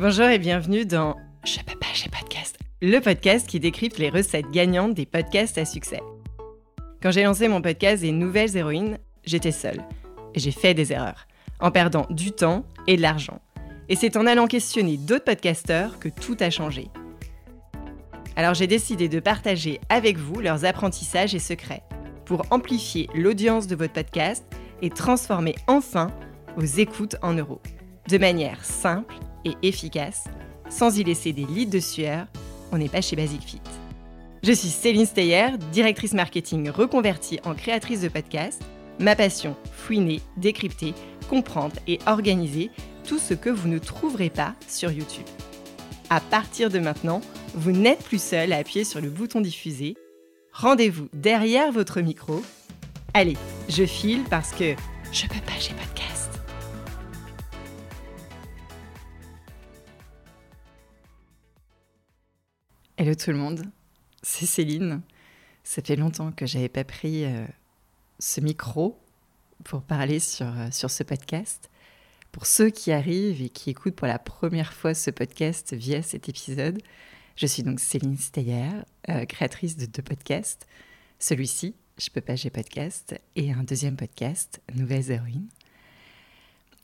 Bonjour et bienvenue dans Je peux pas, podcast, le podcast qui décrypte les recettes gagnantes des podcasts à succès. Quand j'ai lancé mon podcast des nouvelles héroïnes, j'étais seule et j'ai fait des erreurs, en perdant du temps et de l'argent. Et c'est en allant questionner d'autres podcasteurs que tout a changé. Alors j'ai décidé de partager avec vous leurs apprentissages et secrets pour amplifier l'audience de votre podcast et transformer enfin vos écoutes en euros. De manière simple et efficace, sans y laisser des litres de sueur, on n'est pas chez Basic Fit. Je suis Céline Steyer, directrice marketing reconvertie en créatrice de podcast. Ma passion, fouiner, décrypter, comprendre et organiser tout ce que vous ne trouverez pas sur YouTube. À partir de maintenant, vous n'êtes plus seul à appuyer sur le bouton diffuser. Rendez-vous derrière votre micro. Allez, je file parce que je peux pas, j'ai podcast. Hello tout le monde, c'est Céline. Ça fait longtemps que j'avais pas pris euh, ce micro pour parler sur, euh, sur ce podcast. Pour ceux qui arrivent et qui écoutent pour la première fois ce podcast via cet épisode, je suis donc Céline Steyer, euh, créatrice de deux podcasts. Celui-ci, Je peux pas, j'ai podcast, et un deuxième podcast, Nouvelles héroïnes.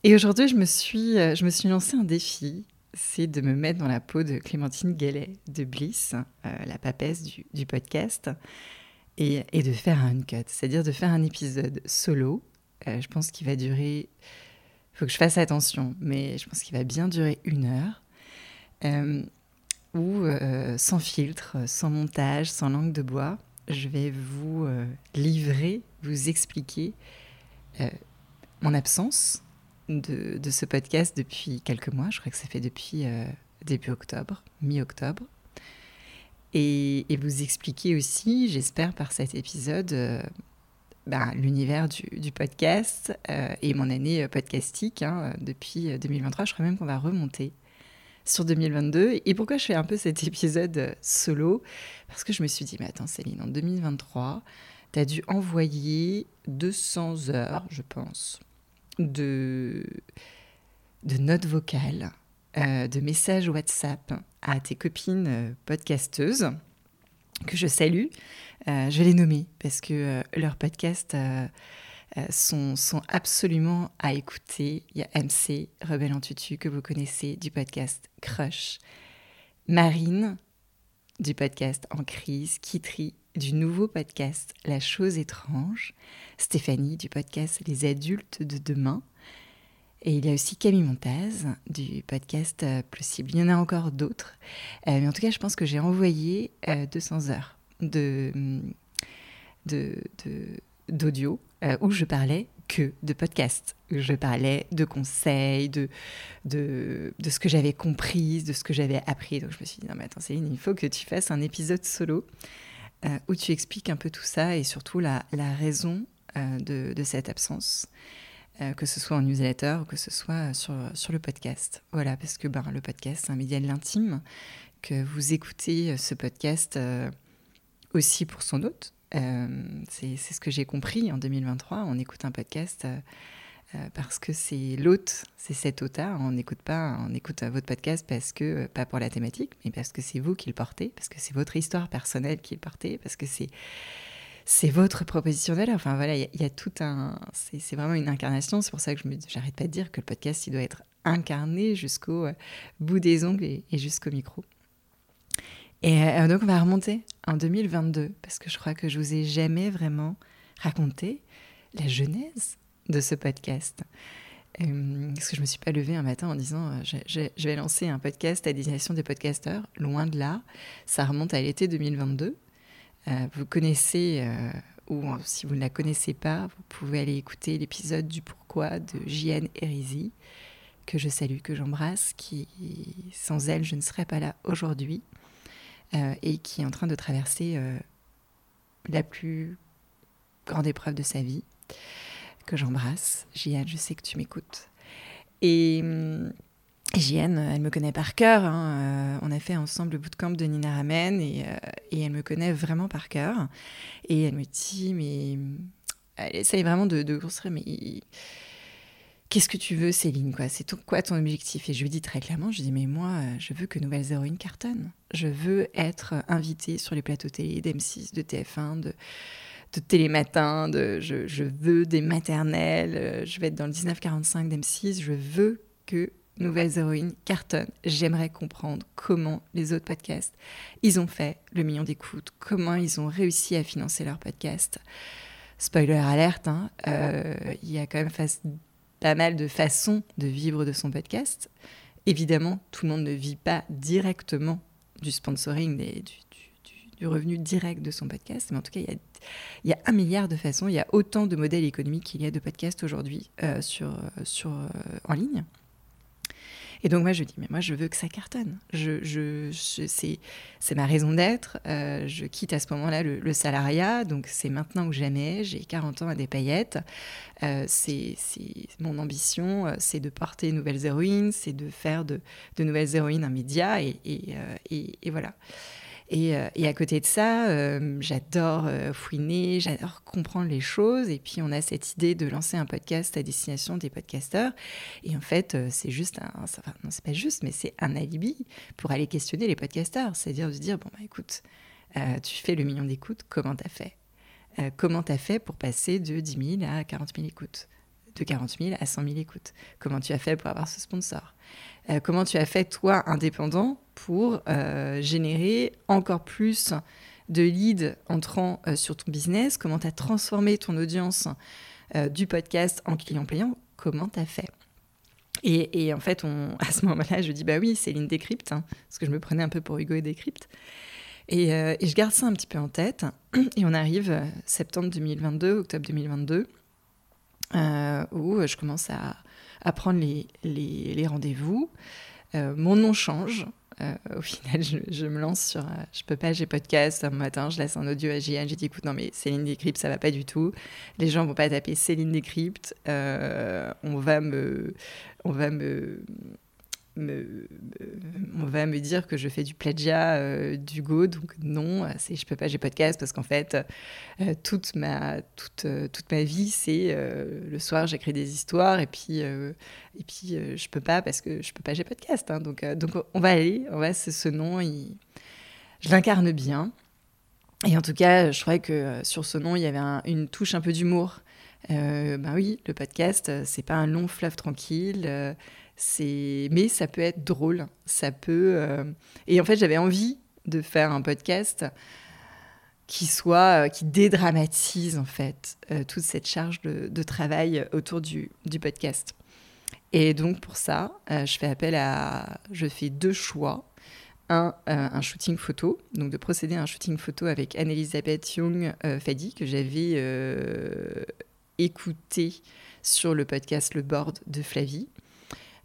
Et aujourd'hui, je, me suis, je me suis lancé un défi, c'est de me mettre dans la peau de Clémentine Gallet de Bliss, euh, la papesse du, du podcast, et, et, de faire un cut, c'est-à-dire de faire un épisode solo. je pense qu'il va durer il faut que je fasse attention, mais je pense qu'il va bien durer une heure. Euh, où, euh, sans filtre, sans montage, sans langue de bois, je vais vous euh, livrer, vous expliquer euh, mon absence de, de, ce podcast depuis quelques mois. Je crois que ça fait depuis euh, début octobre, mi-octobre. Et, et, vous expliquer aussi, j'espère par cet épisode, euh, ben, l'univers du, du, podcast euh, et mon année podcastique hein, depuis 2023. Je crois même qu'on va remonter sur 2022. Et pourquoi je fais un peu cet épisode solo? Parce que je me suis dit, mais attends Céline, en 2023, tu as dû envoyer 200 heures, je pense, de, notes vocales, euh, de messages WhatsApp à tes copines euh, podcasteuses que je salue. Euh, je les nommer parce que leurs podcasts sont, sont, absolument à écouter. Il y a MC, Rebelle en Tutu, que vous connaissez, du podcast Crush. Marine, du podcast En crise. Kitri, du nouveau podcast La chose étrange. Stéphanie, du podcast Les adultes de demain. Et il y a aussi Camille Montaz du podcast euh, Possible. Il y en a encore d'autres. Euh, mais en tout cas, je pense que j'ai envoyé euh, 200 heures de, de, d'audio euh, où je parlais que de podcast. Je parlais de conseils, de, de, de ce que j'avais compris, de ce que j'avais appris. Donc je me suis dit, non mais attends Céline, il faut que tu fasses un épisode solo euh, où tu expliques un peu tout ça et surtout la, raison euh, de, cette absence. Euh, que ce soit en newsletter ou que ce soit sur, le podcast. Voilà, parce que ben, le podcast, c'est un média de l'intime, que vous écoutez ce podcast euh, aussi pour son hôte. Euh, c'est ce que j'ai compris en 2023. On écoute un podcast parce que c'est l'hôte, c'est cet hôte-là. On n'écoute pas, on écoute votre podcast parce que, pas pour la thématique, mais parce que c'est vous qui le portez, parce que c'est votre histoire personnelle qui le portez, parce que c'est c'est votre proposition d'elle. Enfin voilà, il y, a tout un. C'est vraiment une incarnation. C'est pour ça que je me, j'arrête pas de dire que le podcast, il doit être incarné jusqu'au euh, bout des ongles et, jusqu'au micro. Et euh, donc on va remonter en 2022 parce que je crois que je vous ai jamais vraiment raconté la genèse de ce podcast. Euh, parce que je me suis pas levée un matin en disant euh, je, vais lancer un podcast à destination des podcasteurs. Loin de là, ça remonte à l'été 2022. Euh, vous connaissez, ou si vous ne la connaissez pas, vous pouvez aller écouter l'épisode du pourquoi de JN Hérisy, que je salue, que j'embrasse, qui, sans elle, je ne serais pas là aujourd'hui, et qui est en train de traverser la plus grande épreuve de sa vie, que j'embrasse. JN, je sais que tu m'écoutes. Et. Jienne, elle me connaît par cœur. Hein. Euh, on a fait ensemble le bootcamp de Nina Ramen et, euh, et, elle me connaît vraiment par cœur. Et elle me dit, mais elle essaye vraiment de, de construire, mais Qu'est-ce que tu veux, Céline quoi? C'est quoi ton objectif? Et je lui dis très clairement, je dis mais moi, euh, je veux que Nouvelles Héroïnes cartonne. Je veux être invitée sur les plateaux télé d'M6, de TF1, de, de Télématin, de, je, je veux des maternelles, euh, je vais être dans le 1945 d'M6, je veux que Nouvelles Héroïnes cartonne. J'aimerais comprendre comment les autres podcasts, ils ont fait le million d'écoutes, comment ils ont réussi à financer leur podcast. Spoiler alerte, hein, euh, il y a quand même pas mal de façons de vivre de son podcast. Évidemment, tout le monde ne vit pas directement du sponsoring, du, du, revenu direct de son podcast, mais en tout cas, il y, a, un milliard de façons, il y a autant de modèles économiques qu'il y a de podcasts aujourd'hui euh, sur, euh, en ligne. Et donc moi je dis, mais moi je veux que ça cartonne. C'est ma raison d'être. Euh, je quitte à ce moment-là le, salariat, donc c'est maintenant ou jamais. J'ai 40 ans à des paillettes. C'est mon ambition, c'est de porter nouvelles héroïnes, c'est de faire de, de, nouvelles héroïnes un média, et voilà. Euh, et, à côté de ça, euh, j'adore euh, fouiner, j'adore comprendre les choses. Et puis, on a cette idée de lancer un podcast à destination des podcasteurs. Et en fait, c'est juste un. Enfin, non, c'est pas juste, mais c'est un alibi pour aller questionner les podcasteurs. C'est-à-dire de se dire bon, bah écoute, tu fais le million d'écoutes, comment t'as fait? Comment t'as fait pour passer de 10 000 à 40 000 écoutes? De 40 000 à 100 000 écoutes? Comment tu as fait pour avoir ce sponsor? Euh, comment tu as fait, toi, indépendant, pour euh, générer encore plus de leads entrant euh, sur ton business? Comment tu as transformé ton audience du podcast en client payant? Comment tu as fait? Et, en fait, on, à ce moment-là, je dis bah oui, c'est Décrypte, hein, parce que je me prenais un peu pour Hugo et Décrypte. Et, je garde ça un petit peu en tête. Et on arrive septembre 2022, octobre 2022, où je commence à, à prendre les, les, rendez-vous. Euh, mon nom change. Euh, au final, je, me lance sur. Euh, je peux pas, j'ai podcast. Un matin, je laisse un audio à JN. J'ai dit écoute, non, mais Céline Décrypte, ça va pas du tout. Les gens vont pas taper Céline Décrypte. on va me. On va me on va me dire que je fais du plagiat euh, d'Hugo, donc non, c'est je peux pas, j'ai podcast parce qu'en fait, euh, toute, ma, toute, euh, toute ma vie, c'est le soir, j'écris des histoires et puis, et puis je peux pas parce que je peux pas, j'ai podcast. Hein, donc, donc on va aller, on va, ce nom, je l'incarne bien. Et en tout cas, je crois que sur ce nom, il y avait une touche un peu d'humour. ben oui, le podcast, c'est pas un long fleuve tranquille c'est, mais ça peut être drôle. Ça peut. Euh, et en fait, j'avais envie de faire un podcast qui soit, euh, qui dédramatise en fait euh, toute cette charge de, travail autour du, du, podcast. Et donc pour ça, je fais appel à, je fais deux choix. Un, un shooting photo, donc de procéder à un shooting photo avec Anne-Elisabeth Young-Fadi, que j'avais écouté sur le podcast Le Board de Flavie.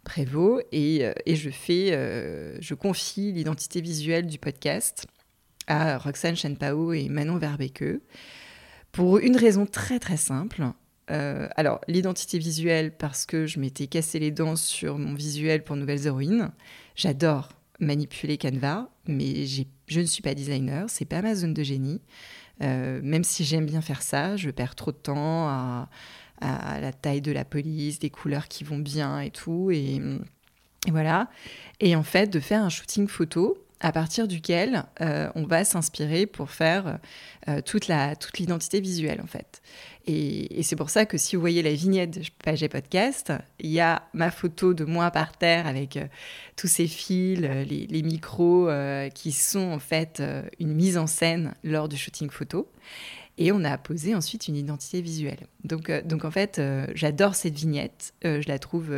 Prévost et, euh, et je fais, euh, je confie l'identité visuelle du podcast à Roxane Chenpao et Manon Verbeke pour une raison très très simple. Euh, alors, l'identité visuelle, parce que je m'étais cassé les dents sur mon visuel pour Nouvelles Héroïnes. J'adore manipuler Canva, mais je ne suis pas designer, c'est pas ma zone de génie. même si j'aime bien faire ça, je perds trop de temps à, à la taille de la police, des couleurs qui vont bien et tout. Et, voilà. Et en fait, de faire un shooting photo à partir duquel euh, on va s'inspirer pour faire euh, toute l'identité visuelle en fait. Et, c'est pour ça que si vous voyez la vignette de Page Podcast, il y a ma photo de moi par terre avec euh, tous ces fils, les micros qui sont en fait une mise en scène lors du shooting photo. Et on a posé ensuite une identité visuelle. Donc, euh, donc en fait, euh, j'adore cette vignette. Euh, je la trouve.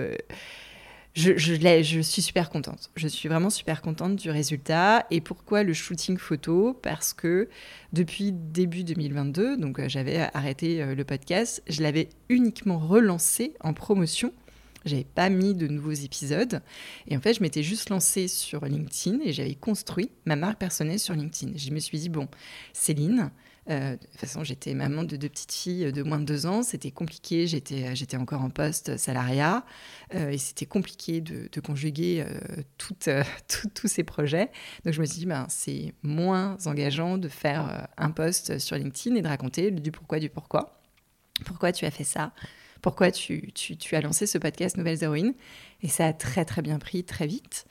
je, je, je, suis super contente. Je suis vraiment super contente du résultat. Et pourquoi le shooting photo? Parce que depuis début 2022, donc j'avais arrêté le podcast, je l'avais uniquement relancé en promotion. J'avais pas mis de nouveaux épisodes. Et en fait, je m'étais juste lancée sur LinkedIn et j'avais construit ma marque personnelle sur LinkedIn. Je me suis dit, bon, Céline, euh, de toute façon, j'étais maman de deux petites filles de moins de deux ans. C'était compliqué. J'étais, j'étais encore en poste salariat euh, et c'était compliqué de, conjuguer euh, tous ces projets. Donc, je me suis dit, ben, c'est moins engageant de faire un post sur LinkedIn et de raconter du pourquoi, du pourquoi. Pourquoi tu as fait ça? Pourquoi tu, as lancé ce podcast Nouvelles Héroïnes? Et ça a très très bien pris très vite.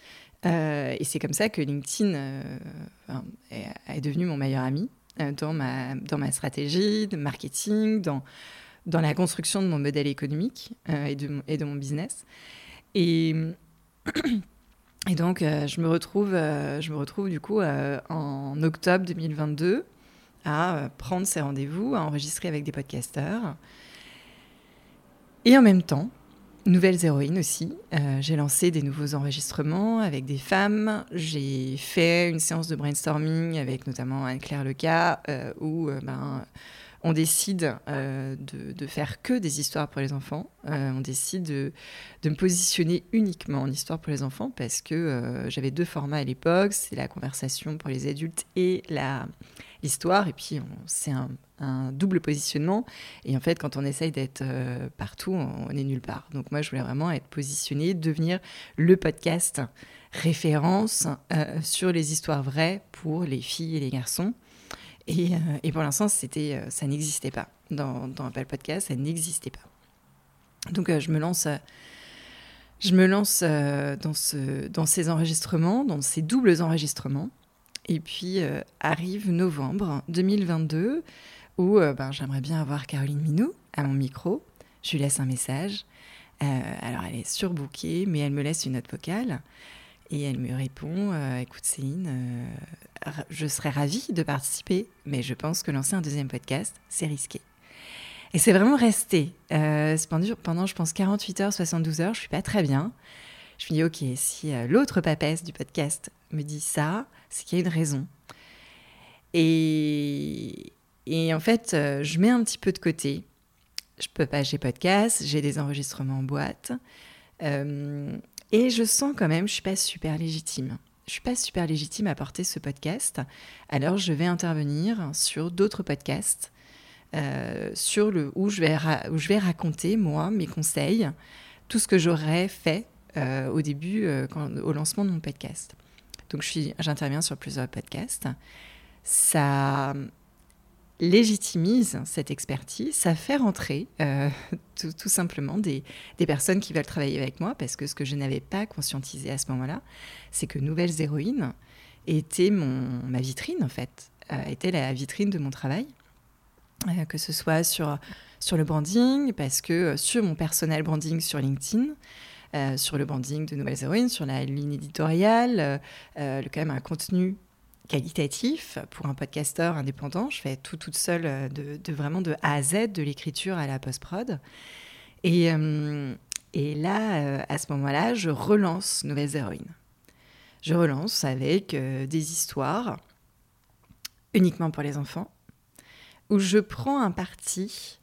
et c'est comme ça que LinkedIn est, devenu mon meilleur ami dans, ma, dans ma stratégie de marketing, dans, dans la construction de mon modèle économique et, de, et de mon business. Et, et donc, euh, je, me retrouve, euh, je me retrouve du coup euh, en octobre 2022 à prendre ces rendez-vous, à enregistrer avec des podcasteurs. Et en même temps, nouvelles héroïnes aussi. j'ai lancé des nouveaux enregistrements avec des femmes. J'ai fait une séance de brainstorming avec notamment Anne-Claire Leca, où ben, on décide euh, de, faire que des histoires pour les enfants. Euh, on décide de, me positionner uniquement en histoire pour les enfants parce que euh, j'avais deux formats à l'époque, c'est la conversation pour les adultes et l'histoire. Et puis c'est un, double positionnement. Et en fait, quand on essaye d'être partout, on, est nulle part. Donc moi, je voulais vraiment être positionnée, devenir le podcast référence sur les histoires vraies pour les filles et les garçons. Et, euh, et pour l'instant, c'était, euh, ça n'existait pas. Dans, dans Apple Podcast, ça n'existait pas. Donc euh, je me lance, je me lance dans, ce, dans ces enregistrements, dans ces doubles enregistrements. Et puis arrive novembre 2022 où ben, j'aimerais bien avoir Caroline Minou à mon micro. Je lui laisse un message. alors elle est surbookée, mais elle me laisse une note vocale. Et elle me répond Écoute Céline, je serais ravie de participer, mais je pense que lancer un deuxième podcast, c'est risqué. Et c'est vraiment resté. Euh, pendant, je pense, 48 heures, 72 heures, je suis pas très bien. Je me dis, OK, si euh, l'autre papesse du podcast me dit ça, c'est qu'il y a une raison. Et, et en fait, euh, je mets un petit peu de côté. Je peux pas, j'ai podcast, j'ai des enregistrements en boîte. et je sens quand même, je suis pas super légitime je suis pas super légitime à porter ce podcast, alors je vais intervenir sur d'autres podcasts euh, sur le, où, je vais où je vais raconter, moi, mes conseils, tout ce que j'aurais fait euh, au début, euh, au lancement de mon podcast. Donc j'interviens sur plusieurs podcasts. Ça légitimise cette expertise, ça fait rentrer euh, tout, simplement des, personnes qui veulent travailler avec moi, parce que ce que je n'avais pas conscientisé à ce moment-là, c'est que Nouvelles Héroïnes était mon, ma vitrine, en fait, euh, était la vitrine de mon travail, euh, que ce soit sur, sur le branding, parce que sur mon personnel branding sur LinkedIn, sur le branding de Nouvelles Héroïnes, sur la ligne éditoriale, le, quand même un contenu qualitatif pour un podcasteur indépendant. Je fais tout toute seule, euh, de, vraiment de A à Z, de l'écriture à la post-prod. Et, euh, et là, euh, à ce moment-là, je relance Nouvelles Héroïnes. Je relance avec des histoires uniquement pour les enfants, où je prends un parti.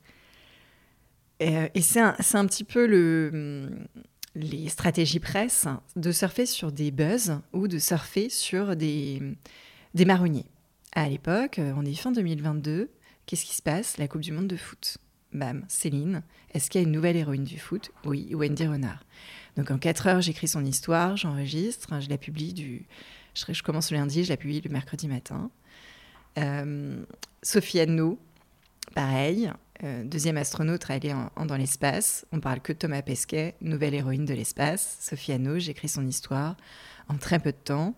Et, c'est un, un, petit peu le, les stratégies presse de surfer sur des buzz ou de surfer sur des, des marronniers. À l'époque, euh, on est fin 2022, qu'est-ce qui se passe? La Coupe du Monde de foot. Bam, Céline, est-ce qu'il y a une nouvelle héroïne du foot? Oui, Wendy Renard. Donc en 4 heures, j'écris son histoire, j'enregistre, je la publie du... Je, commence le lundi, je la publie le mercredi matin. Euh, Sophie Anno, pareil, euh, deuxième astronaute allée en, dans l'espace. On parle que de Thomas Pesquet, nouvelle héroïne de l'espace. Sophie Anno, j'écris son histoire en très peu de temps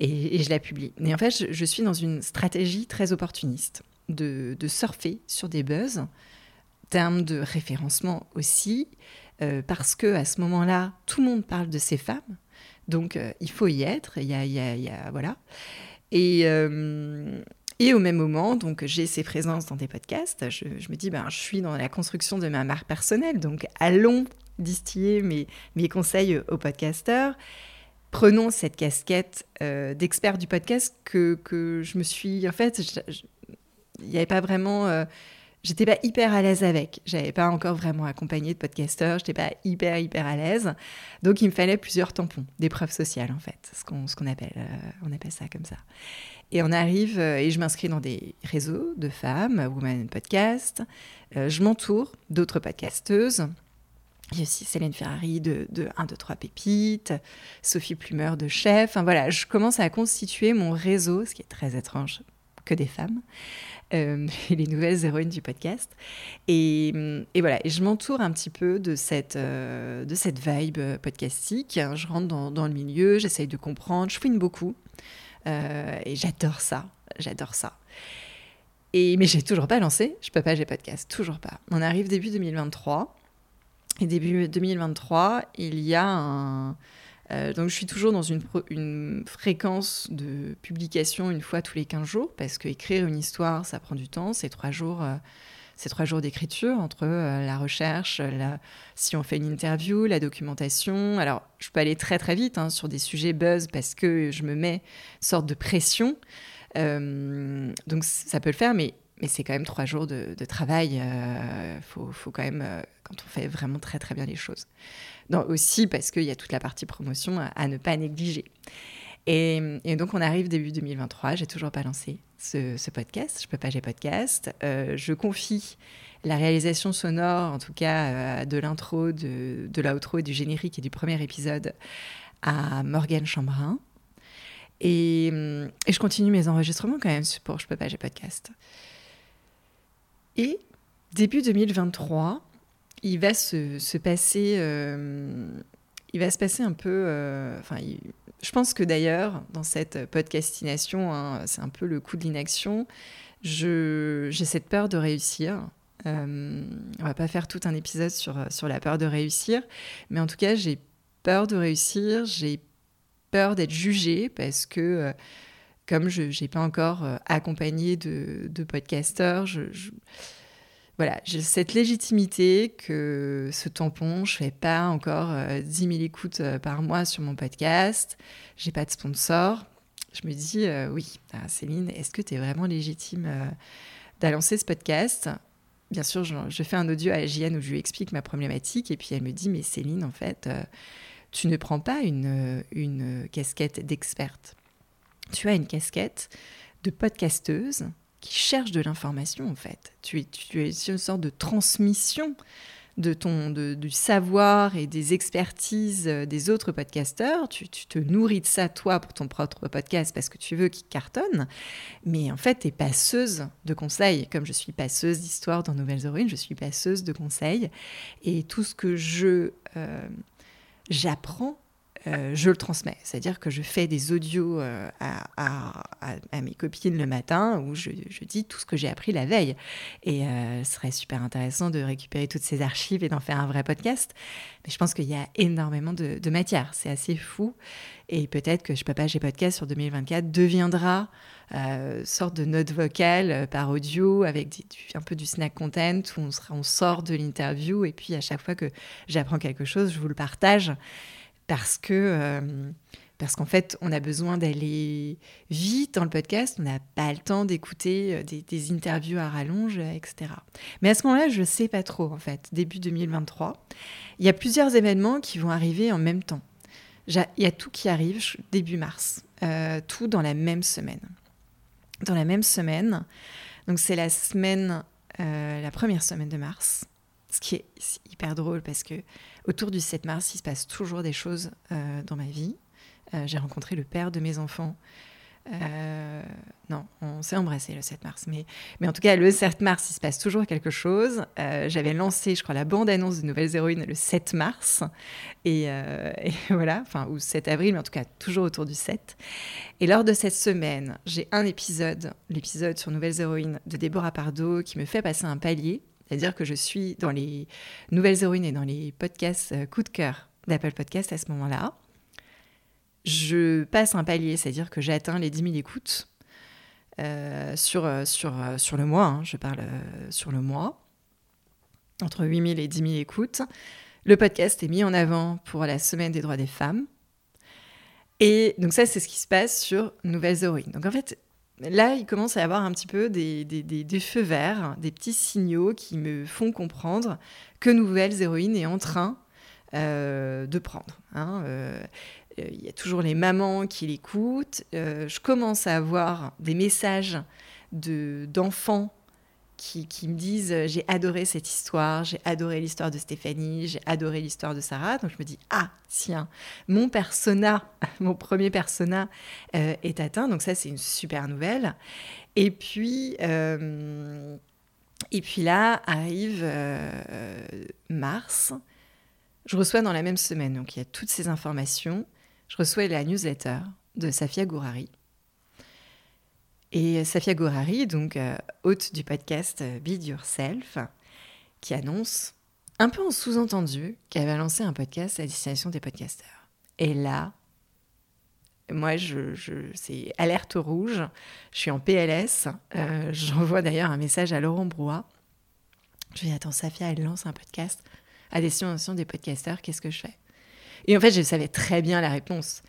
et, je la publie. Et en fait, je, suis dans une stratégie très opportuniste de, surfer sur des buzz, termes de référencement aussi, euh, parce que à ce moment-là, tout le monde parle de ces femmes, donc euh, il faut y être. Il y a, voilà. Et, euh, et au même moment, donc j'ai ces présences dans des podcasts. Je, je, me dis, ben, je suis dans la construction de ma marque personnelle, donc allons distiller mes, mes conseils aux podcasteurs prenons cette casquette euh, d'expert du podcast que, que, je me suis. En fait, il n'y avait pas vraiment. Euh, j'étais pas hyper à l'aise avec. J'avais pas encore vraiment accompagné de podcasteurs. J'étais pas hyper, hyper à l'aise. Donc, il me fallait plusieurs tampons, des preuves sociales, en fait. Ce qu'on, qu'on appelle. Euh, appelle ça comme ça. Et on arrive, et je m'inscris dans des réseaux de femmes, Women Podcast. je m'entoure d'autres podcasteuses il y a aussi Céline Ferrari de, de 1, 2, 3 Pépites, Sophie Plumeur de Chef. Enfin voilà, je commence à constituer mon réseau, ce qui est très étrange que des femmes. Euh, les nouvelles héroïnes du podcast. Et, et voilà, et je m'entoure un petit peu de cette, euh, de cette vibe podcastique. Je rentre dans, dans le milieu, j'essaye de comprendre, je fouine beaucoup. Euh, et j'adore ça, j'adore ça. Et, mais j'ai toujours pas lancé, je peux pas, j'ai podcast, toujours pas. On arrive début 2023. Et début 2023, il y a un, euh, donc je suis toujours dans une, fréquence de publication une fois tous les 15 jours, parce qu'écrire une histoire, ça prend du temps, c'est trois jours. Euh, jours d'écriture entre euh, la recherche, si on fait une interview, la documentation. Alors, je peux aller très très vite hein, sur des sujets buzz parce que je me mets une sorte de pression. donc ça peut le faire, mais, mais c'est quand même trois jours de, travail. Il faut, faut, quand même, quand on fait vraiment très très bien les choses aussi parce qu'il y a toute la partie promotion à, ne pas négliger. Et, donc, on arrive début 2023. J'ai toujours pas lancé ce, podcast. Je peux pas, j'ai podcast. Euh, je confie la réalisation sonore, en tout cas euh, de l'intro, de, de l'outro et du générique et du premier épisode à Morgane Chambrin. Et, et, je continue mes enregistrements quand même pour Je peux pas, j'ai podcast. Et début 2023, il va se, passer, euh, il va se passer un peu. Euh, enfin, je pense que d'ailleurs dans cette podcastination, hein, c'est un peu le coup de l'inaction. j'ai cette peur de réussir. Euh, on va pas faire tout un épisode sur, sur la peur de réussir, mais en tout cas, j'ai peur de réussir, j'ai peur d'être jugée parce que, comme je n'ai pas encore accompagné de, de podcasteurs, voilà, j'ai cette légitimité que ce tampon, je fais pas encore 10 euh, 000 écoutes euh, par mois sur mon podcast, j'ai pas de sponsor. Je me dis, euh, oui, ah, Céline, est-ce que tu es vraiment légitime d'annoncer ce podcast? Bien sûr, je, fais un audio à JN où je lui explique ma problématique et puis elle me dit, mais Céline, en fait, tu ne prends pas une, une casquette d'experte. Tu as une casquette de podcasteuse qui cherche de l'information en fait. Tu es, tu es une sorte de transmission de ton, de, du savoir et des expertises euh, des autres podcasteurs. Tu, tu, te nourris de ça, toi, pour ton propre podcast, parce que tu veux qu'il cartonne. Mais en fait, tu es passeuse de conseils. Comme je suis passeuse d'histoire dans Nouvelles Héroïnes, je suis passeuse de conseils. Et tout ce que je euh, j'apprends euh, je le transmets. C'est-à-dire que je fais des audios euh, à, mes copines le matin où je, dis tout ce que j'ai appris la veille. Et euh, ce serait super intéressant de récupérer toutes ces archives et d'en faire un vrai podcast. Mais je pense qu'il y a énormément de, matière. C'est assez fou. Et peut-être que Je peux pas, j'ai podcast sur 2024 deviendra sorte de note vocale par audio avec un peu du snack content où on, on sort de l'interview et puis à chaque fois que j'apprends quelque chose, je vous le partage parce que euh, parce qu'en fait, on a besoin d'aller vite dans le podcast, on n'a pas le temps d'écouter euh, des, interviews à rallonge, etc. Mais à ce moment-là, je ne sais pas trop, en fait, début 2023. Il y a plusieurs événements qui vont arriver en même temps. Il y a tout qui arrive début mars, euh, tout dans la même semaine. Dans la même semaine, donc c'est la semaine, la première semaine de mars, ce qui est hyper drôle parce que autour du 7 mars, il se passe toujours des choses euh, dans ma vie. Euh, j'ai rencontré le père de mes enfants. Euh, non, on s'est embrassé le 7 mars. Mais, mais en tout cas, le 7 mars, il se passe toujours quelque chose. J'avais lancé, je crois, la bande-annonce de Nouvelles Héroïnes le 7 mars. Et, voilà, enfin, ou 7 avril, mais en tout cas, toujours autour du 7. Et lors de cette semaine, j'ai un épisode, l'épisode sur Nouvelles Héroïnes de Déborah Pardo, qui me fait passer un palier c'est-à-dire que je suis dans les nouvelles héroïnes et dans les podcasts euh, coup de cœur d'Apple Podcast à ce moment-là. Je passe un palier, c'est-à-dire que j'atteins les 10 000 écoutes euh, sur, euh, sur, sur le mois. Hein, je parle sur le mois. Entre 8 000 et 10 000 écoutes. Le podcast est mis en avant pour la semaine des droits des femmes. Et donc ça, c'est ce qui se passe sur Nouvelles Héroïnes. Donc en fait, là, il commence à y avoir un petit peu des, feux verts, des petits signaux qui me font comprendre que Nouvelles Héroïnes est en train euh, de prendre. Hein. Euh, il y a toujours les mamans qui l'écoutent. Euh, je commence à avoir des messages d'enfants qui, me disent euh, j'ai adoré cette histoire, j'ai adoré l'histoire de Stéphanie, j'ai adoré l'histoire de Sarah. Donc je me dis ah tiens, mon persona, mon premier persona euh, est atteint. Donc ça c'est une super nouvelle. Et puis euh, et puis là arrive mars. Je reçois dans la même semaine, donc il y a toutes ces informations. Je reçois la newsletter de Safia Gourari et Safia Gourari, donc euh, hôte du podcast euh, Build Yourself, qui annonce, un peu en sous-entendu, qu'elle va lancer un podcast à destination des podcasteurs. Et là, moi, je, c'est alerte rouge. Je suis en PLS. Euh, j'envoie d'ailleurs un message à Laurent Brouat. Je lui dis Attends, Safia, elle lance un podcast à destination des podcasteurs. Qu'est-ce que je fais? Et en fait, je savais très bien la réponse.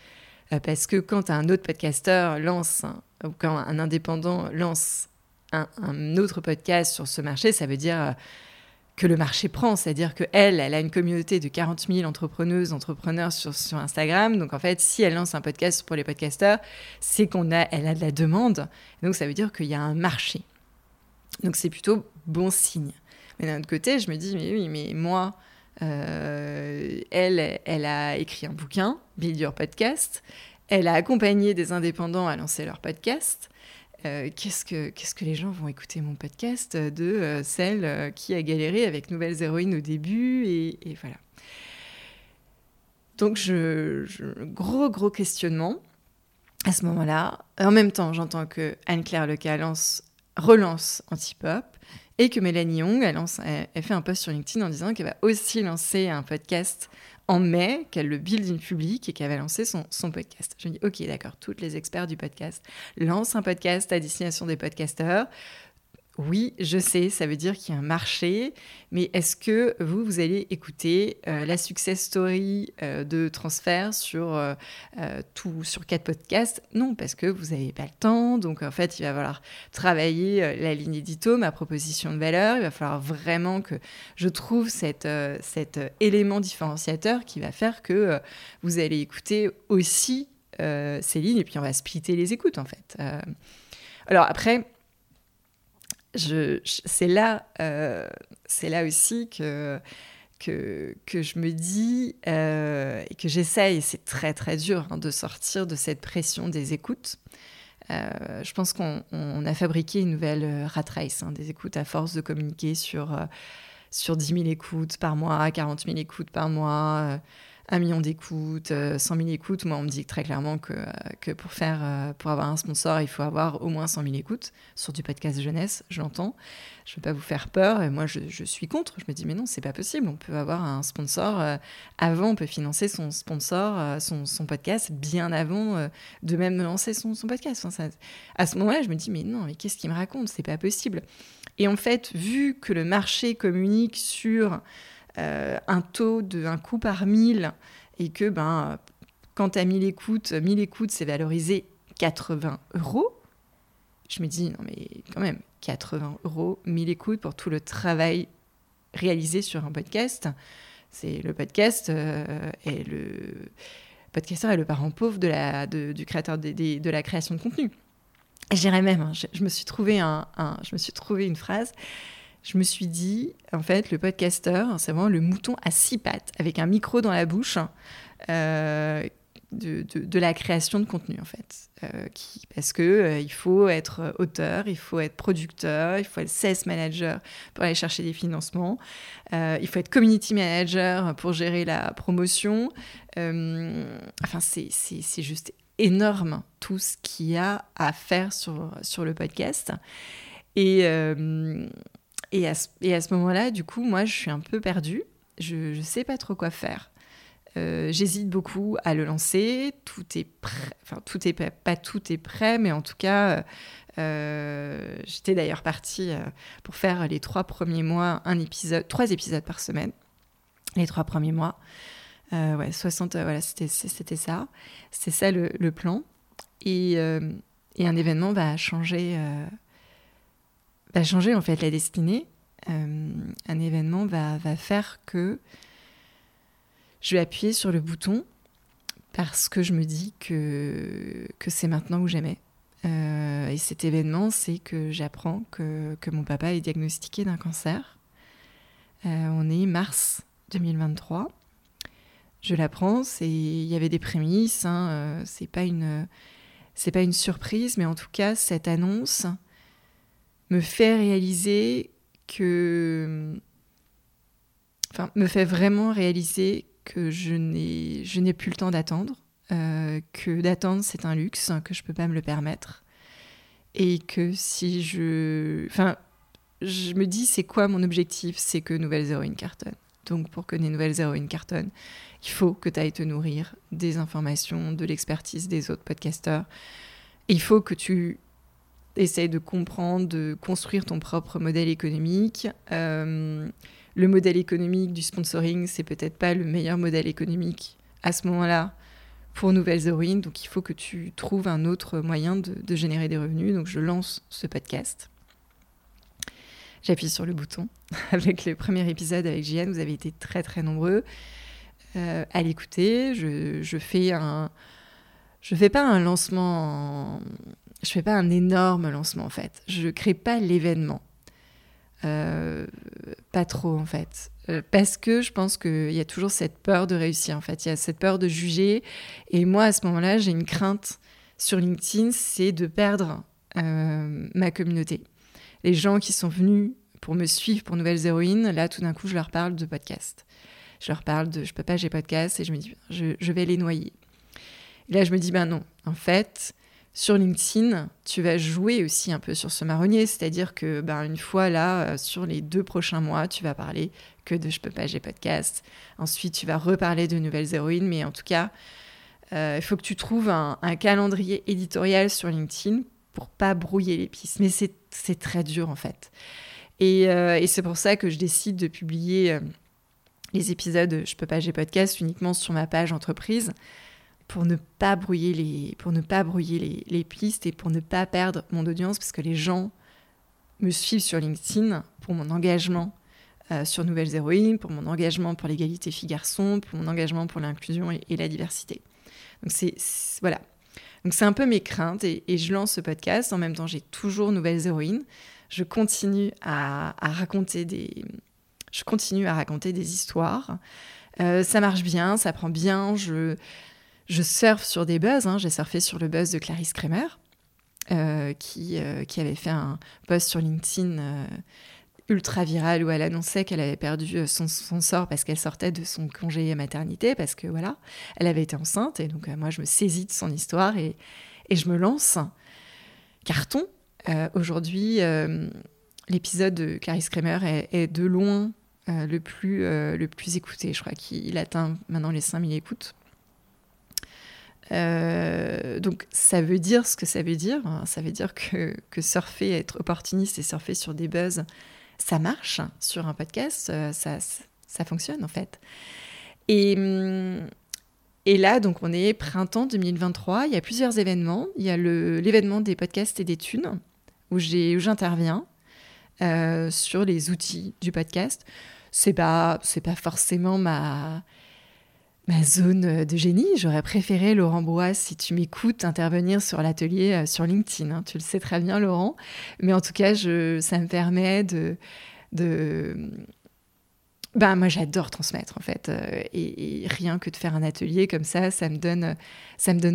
Parce que quand un autre podcasteur lance ou quand un indépendant lance un, autre podcast sur ce marché, ça veut dire euh, que le marché prend, c'est-à-dire qu'elle, elle a une communauté de 40 000 entrepreneuses, entrepreneurs sur, sur Instagram. Donc en fait, si elle lance un podcast pour les podcasteurs, c'est qu'on a, elle a de la demande. Donc ça veut dire qu'il y a un marché. Donc c'est plutôt bon signe. Mais d'un autre côté, je me dis, mais oui, mais moi, euh, elle, a écrit un bouquin, Build Your Podcast. Elle a accompagné des indépendants à lancer leur podcast. Euh, qu'est-ce, que, les gens vont écouter mon podcast de euh, celle qui a galéré avec Nouvelles Héroïnes au début et, voilà. Donc, gros, gros questionnement à ce moment-là. En même temps, j'entends que Anne-Claire Leca lance, relance Antipop et que Mélanie Young, elle, fait un post sur LinkedIn en disant qu'elle va aussi lancer un podcast en mai qu'elle le build in public et qu'elle va lancer son, son podcast. Je me dis, ok, d'accord, toutes les experts du podcast lancent un podcast à destination des podcasteurs. Oui, je sais, ça veut dire qu'il y a un marché, mais est-ce que vous, vous allez écouter euh, la success story euh, de transfert sur, euh, tout, sur quatre podcasts? Non, parce que vous n'avez pas le temps. Donc, en fait, il va falloir travailler la ligne édito, ma proposition de valeur. Il va falloir vraiment que je trouve cet élément différenciateur qui va faire que vous allez écouter aussi ces lignes et puis on va splitter les écoutes, en fait. alors, après c'est là, euh, là aussi que, que, que, je me dis euh, et que j'essaye, c'est très très dur hein, de sortir de cette pression des écoutes. Euh, je pense qu'on a fabriqué une nouvelle rat race, hein, des écoutes à force de communiquer sur, sur 10 000 écoutes par mois, 40 000 écoutes par mois un million d'écoutes, 100 euh, 000 écoutes. Moi, on me dit très clairement que, euh, pour, faire, euh, pour avoir un sponsor, il faut avoir au moins 100 000 écoutes sur du podcast jeunesse, je l'entends. Je ne veux pas vous faire peur moi, je, suis contre. Je me dis, mais non, c'est pas possible. On peut avoir un sponsor avant, on peut financer son sponsor, son, podcast bien avant de même lancer son, podcast. à ce moment-là, je me dis, mais non, mais qu'est-ce qu'il me raconte? C'est pas possible. Et en fait, vu que le marché communique sur un taux de un coût par mille et que ben, quand as 1000 écoutes, 1000 écoutes, c'est valorisé 80 euros. Je me dis, non mais quand même, 80 euros, 1000 écoutes pour tout le travail réalisé sur un podcast. C'est le podcast euh, et le podcasteur est le parent pauvre de la, du créateur de, la création de contenu. J'irais même, hein, je, me suis trouvé un, je me suis trouvé une phrase je me suis dit, en fait, le podcasteur, c'est vraiment le mouton à six pattes, avec un micro dans la bouche, euh, de, la création de contenu, en fait. Euh, qui, parce que euh, il faut être auteur, il faut être producteur, il faut être sales manager pour aller chercher des financements, il faut être community manager pour gérer la promotion. enfin, c'est juste énorme tout ce qu'il y a à faire sur, sur le podcast. Et, et à ce, moment-là, du coup, moi, je suis un peu perdue. Je ne sais pas trop quoi faire. Euh, j'hésite beaucoup à le lancer. Tout est prêt. Enfin, pas tout est prêt, mais en tout cas, euh, j'étais d'ailleurs partie euh, pour faire les trois premiers mois, un épisode, trois épisodes par semaine. Les trois premiers mois. ouais, 60, voilà, c'était ça. C'était ça le, le, plan. Et, et, un événement va changer va changer en fait la destinée. Euh, un événement va, faire que je vais appuyer sur le bouton parce que je me dis que, que c'est maintenant ou jamais. et cet événement, c'est que j'apprends que, que, mon papa est diagnostiqué d'un cancer. on est mars 2023. Je l'apprends, il y avait des prémices, hein, c'est pas une pas une surprise, mais en tout cas, cette annonce me fait réaliser que. Enfin, me fait vraiment réaliser que je n'ai, plus le temps d'attendre, euh, que d'attendre c'est un luxe, que je peux pas me le permettre. Et que si je. Enfin, je me dis, c'est quoi mon objectif? C'est que Nouvelle Héroïnes cartonne. Donc, pour que les Nouvelles Héroïnes cartonnent, il faut que tu ailles te nourrir des informations, de l'expertise des autres podcasteurs. il faut que tu essayes de comprendre, de construire ton propre modèle économique. Euh, le modèle économique du sponsoring, c'est peut-être pas le meilleur modèle économique à ce moment-là pour Nouvelles Héroïnes. Donc il faut que tu trouves un autre moyen de, générer des revenus. Donc je lance ce podcast. J'appuie sur le bouton avec le premier épisode avec Jian. Vous avez été très très nombreux. Euh, à l'écouter. Je, je, fais. Je fais pas un lancement. Je fais pas un énorme lancement en fait. Je crée pas l'événement. Euh, pas trop en fait. Euh, parce que je pense qu'il y a toujours cette peur de réussir en fait. Il y a cette peur de juger. Et moi à ce moment-là, j'ai une crainte sur LinkedIn, c'est de perdre ma communauté. Les gens qui sont venus pour me suivre pour Nouvelles Héroïnes, là tout d'un coup je leur parle de podcast je leur parle de je peux pas, j'ai podcast, et je me dis, je, je vais les noyer. Et là, je me dis, ben non, en fait, sur LinkedIn, tu vas jouer aussi un peu sur ce marronnier, c'est-à-dire que ben, une fois là, euh, sur les deux prochains mois, tu vas parler que de Je peux pas, j'ai podcast. Ensuite, tu vas reparler de nouvelles héroïnes, mais en tout cas, euh, il faut que tu trouves un, calendrier éditorial sur LinkedIn pour pas brouiller les pistes. Mais c'est très dur en fait. Et, euh, et c'est pour ça que je décide de publier les épisodes Je peux pas, j'ai podcast uniquement sur ma page entreprise pour ne pas brouiller les, pour ne pas brouiller les, pistes et pour ne pas perdre mon audience parce que les gens me suivent sur LinkedIn pour mon engagement euh, sur Nouvelles Héroïnes, pour mon engagement pour l'égalité filles-garçons, pour mon engagement pour l'inclusion et, la diversité. Donc c'est voilà. Donc c'est un peu mes craintes et, je lance ce podcast. En même temps, j'ai toujours Nouvelles Héroïnes. Je continue à raconter des, je continue à raconter des histoires. Euh, ça marche bien, ça prend bien. Je, je surfe sur des buzz. Hein. J'ai surfé sur le buzz de Clarisse Kremer, euh, qui, euh, qui avait fait un post sur LinkedIn ultra viral où elle annonçait qu'elle avait perdu son, son sort parce qu'elle sortait de son congé maternité, parce que voilà, elle avait été enceinte. Et donc, moi, je me saisis de son histoire et, et je me lance. Carton. Aujourd'hui, l'épisode de Clarisse Kremer est de loin euh, le, plus, euh, le plus écouté. Je crois qu'il atteint maintenant les 5000 écoutes. Euh, donc ça veut dire ce que ça veut dire. Hein. Ça veut dire que, surfer, être opportuniste et surfer sur des buzz, ça marche sur un podcast, ça, ça fonctionne en fait. Et, et là, donc on est printemps 2023, il y a plusieurs événements. Il y a l'événement des podcasts et des thunes, où j'interviens sur les outils du podcast c'est pas pas forcément ma ma zone de génie. J'aurais préféré Laurent Bois, si tu m'écoutes, intervenir sur l'atelier euh, sur LinkedIn. Hein. Tu le sais très bien, Laurent. Mais en tout cas, ça me permet de, ben, moi, j'adore transmettre, en fait. Euh, et, rien que de faire un atelier comme ça, ça me donne,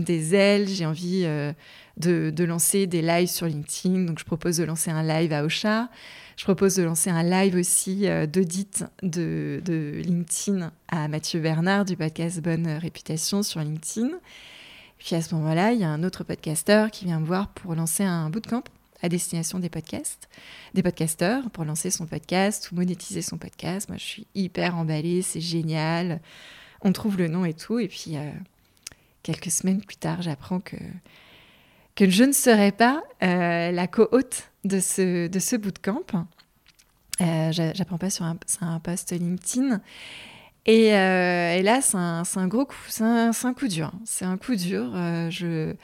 des ailes. J'ai envie euh, de, de, lancer des lives sur LinkedIn. Donc, je propose de lancer un live à Ocha. Je propose de lancer un live aussi euh, d'audit de, LinkedIn à Mathieu Bernard du podcast Bonne Réputation sur LinkedIn. Puis à ce moment-là, il y a un autre podcasteur qui vient me voir pour lancer un bootcamp à destination des podcasts, des podcasteurs pour lancer son podcast ou monétiser son podcast. Moi, je suis hyper emballée, c'est génial. On trouve le nom et tout. Et puis, euh, quelques semaines plus tard, j'apprends que, que je ne serai pas euh, la co-hôte de ce, de ce bootcamp. Euh, J'apprends pas sur un, un post LinkedIn. Et, euh, et là, c'est un, un, gros coup, c'est un, coup dur. C'est un coup dur. Euh, je,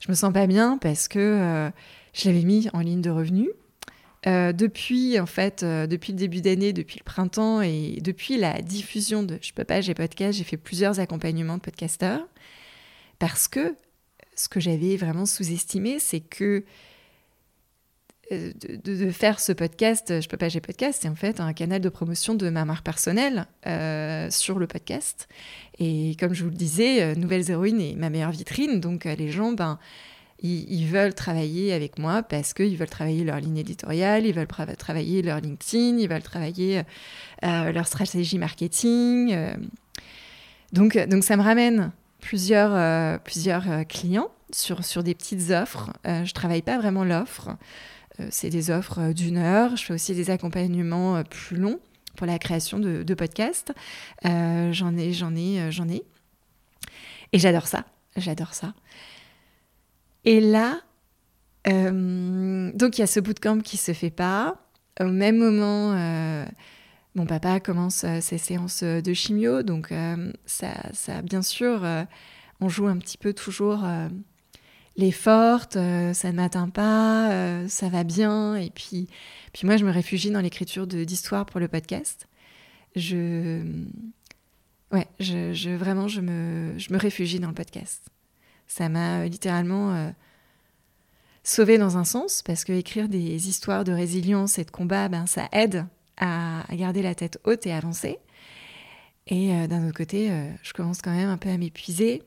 je me sens pas bien parce que je l'avais mis en ligne de revenus. Depuis en fait, depuis le début d'année, depuis le printemps et depuis la diffusion de Je peux pas, j'ai podcast, j'ai fait plusieurs accompagnements de podcasteurs parce que ce que j'avais vraiment sous-estimé, c'est que euh, de, faire ce podcast, Je peux pas, j'ai podcast, c'est en fait un canal de promotion de ma marque personnelle euh, sur le podcast. Et comme je vous le disais, euh, Nouvelles Héroïnes est ma meilleure vitrine, donc les gens, ben, ils, veulent travailler avec moi parce qu'ils veulent travailler leur ligne éditoriale, ils veulent travailler leur LinkedIn, ils veulent travailler leur stratégie marketing. donc, donc ça me ramène plusieurs, plusieurs clients sur, sur des petites offres. je travaille pas vraiment l'offre. Euh, c'est des offres euh, d'une heure. Je fais aussi des accompagnements euh, plus longs pour la création de, podcasts. j'en ai, j'en ai, j'en ai. Et j'adore ça. J'adore ça. Et là, donc il y a ce bootcamp qui se fait pas. Au même moment, mon papa commence ses séances de chimio, donc ça, ça, bien sûr, on joue un petit peu toujours les fortes, euh, ça ne m'atteint pas, euh, ça va bien. Et puis, puis moi, je me réfugie dans l'écriture d'histoires pour le podcast. Je, ouais, je, vraiment, je me, je me réfugie dans le podcast. Ça m'a euh, littéralement sauvé dans un sens, parce que écrire des histoires de résilience et de combat, ben, ça aide à, garder la tête haute et à avancer. Et d'un autre côté, je commence quand même un peu à m'épuiser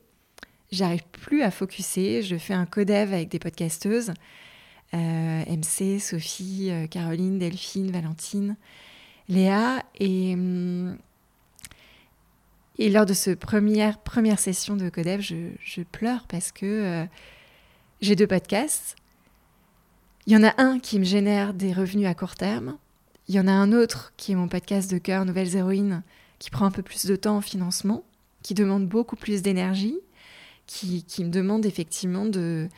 j'arrive plus à focuser. Je fais un codev avec des podcasteuses, euh, MC, Sophie, euh, Caroline, Delphine, Valentine, Léa, et, hum, lors de cette première, première session de codev, je, pleure parce que euh, j'ai deux podcasts. Il y en a un qui me génère des revenus à court terme. Il y en a un autre qui est mon podcast de cœur, Nouvelles Héroïnes, qui prend un peu plus de temps en financement, qui demande beaucoup plus d'énergie qui, me demande effectivement de...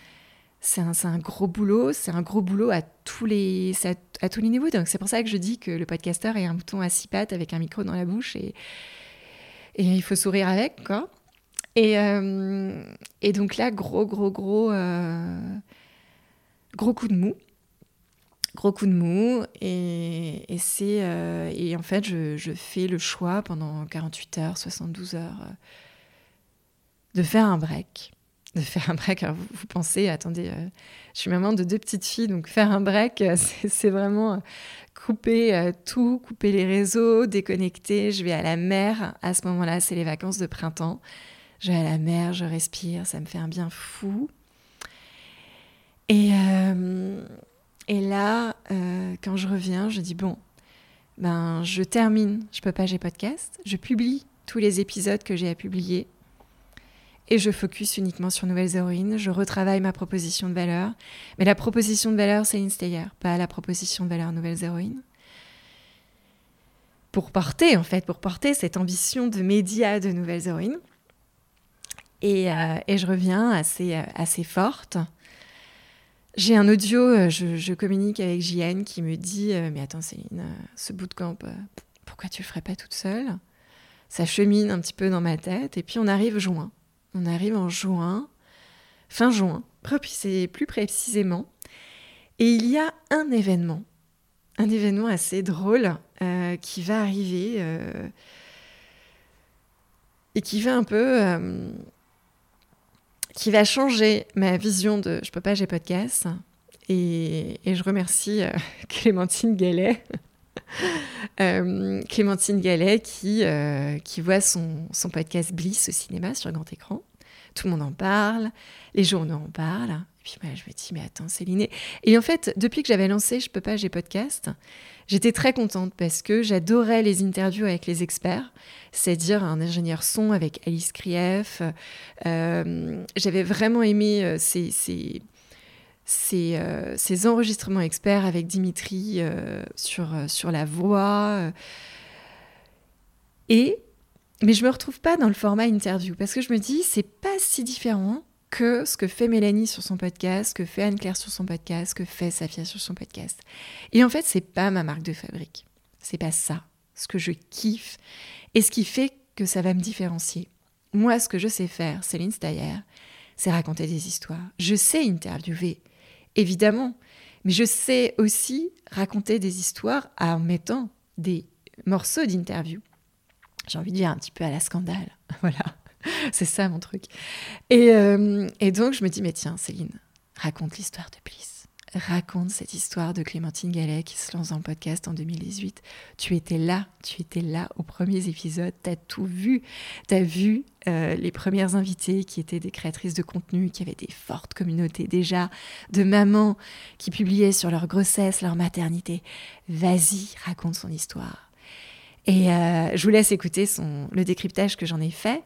C'est un, gros boulot, c'est un gros boulot à tous les, à, tous les niveaux. Donc c'est pour ça que je dis que le podcasteur est un bouton à six pattes avec un micro dans la bouche et, et il faut sourire avec, quoi. Et, euh, et donc là, gros, gros, gros, euh, gros coup de mou. Gros coup de mou. Et, et euh, et en fait, je, fais le choix pendant 48 heures, 72 heures de faire un break. De faire un break. Alors vous, pensez, attendez, euh, je suis maman de deux petites filles, donc faire un break, euh, c'est vraiment euh, couper tout, couper les réseaux, déconnecter. Je vais à la mer. À ce moment-là, c'est les vacances de printemps. Je vais à la mer, je respire, ça me fait un bien fou. Et, et là, quand je reviens, je dis bon, ben je termine. Je peux pas, j'ai podcast. Je publie tous les épisodes que j'ai à publier et je focus uniquement sur nouvelles héroïnes. Je retravaille ma proposition de valeur. Mais la proposition de valeur, c'est Instayer, pas la proposition de valeur nouvelles héroïnes. Pour porter, en fait, pour porter cette ambition de média de nouvelles héroïnes. Et, euh, et je reviens assez, euh, assez forte. J'ai un audio, euh, je, communique avec JN qui me dit Mais attends, Céline, ce bootcamp, pourquoi tu le ferais pas toute seule? Ça chemine un petit peu dans ma tête. Et puis on arrive juin. On arrive en juin, fin juin, plus précisément. Et il y a un événement, un événement assez drôle euh, qui va arriver euh, et qui va un peu. Euh, qui va changer ma vision de Je peux pas, j'ai podcast. Et, et je remercie Clémentine Gallet. Euh, Clémentine Gallet qui, euh, qui voit son, son, podcast Bliss au cinéma sur grand écran. Tout le monde en parle, les journaux en parlent. Et puis moi, je me dis, mais attends, Céline. Et en fait, depuis que j'avais lancé Je peux pas, j'ai podcast, j'étais très contente parce que j'adorais les interviews avec les experts, c'est-à-dire un ingénieur son avec Alice Krief. Euh, j'avais vraiment aimé ces, ces euh, ces, enregistrements experts avec Dimitri euh, sur, euh, sur la voix. Et, mais je me retrouve pas dans le format interview parce que je me dis, c'est pas si différent que ce que fait Mélanie sur son podcast, que fait Anne-Claire sur son podcast, que fait Safia sur son podcast. Et en fait, c'est pas ma marque de fabrique. C'est pas ça. Ce que je kiffe et ce qui fait que ça va me différencier. Moi, ce que je sais faire, Céline Steyer, c'est raconter des histoires. Je sais interviewer évidemment. Mais je sais aussi raconter des histoires en mettant des morceaux d'interview. J'ai envie de dire un petit peu à la scandale. Voilà. c'est ça mon truc. Et, euh, et donc, je me dis, mais tiens, Céline, raconte l'histoire de Bliss raconte cette histoire de Clémentine Gallet qui se lance le podcast en 2018. Tu étais là, tu étais là aux premiers épisodes, tu as tout vu. Tu as vu euh, les premières invitées qui étaient des créatrices de contenu, qui avaient des fortes communautés déjà, de mamans qui publiaient sur leur grossesse, leur maternité. Vas-y, raconte son histoire. Et euh, je vous laisse écouter son, le décryptage que j'en ai fait.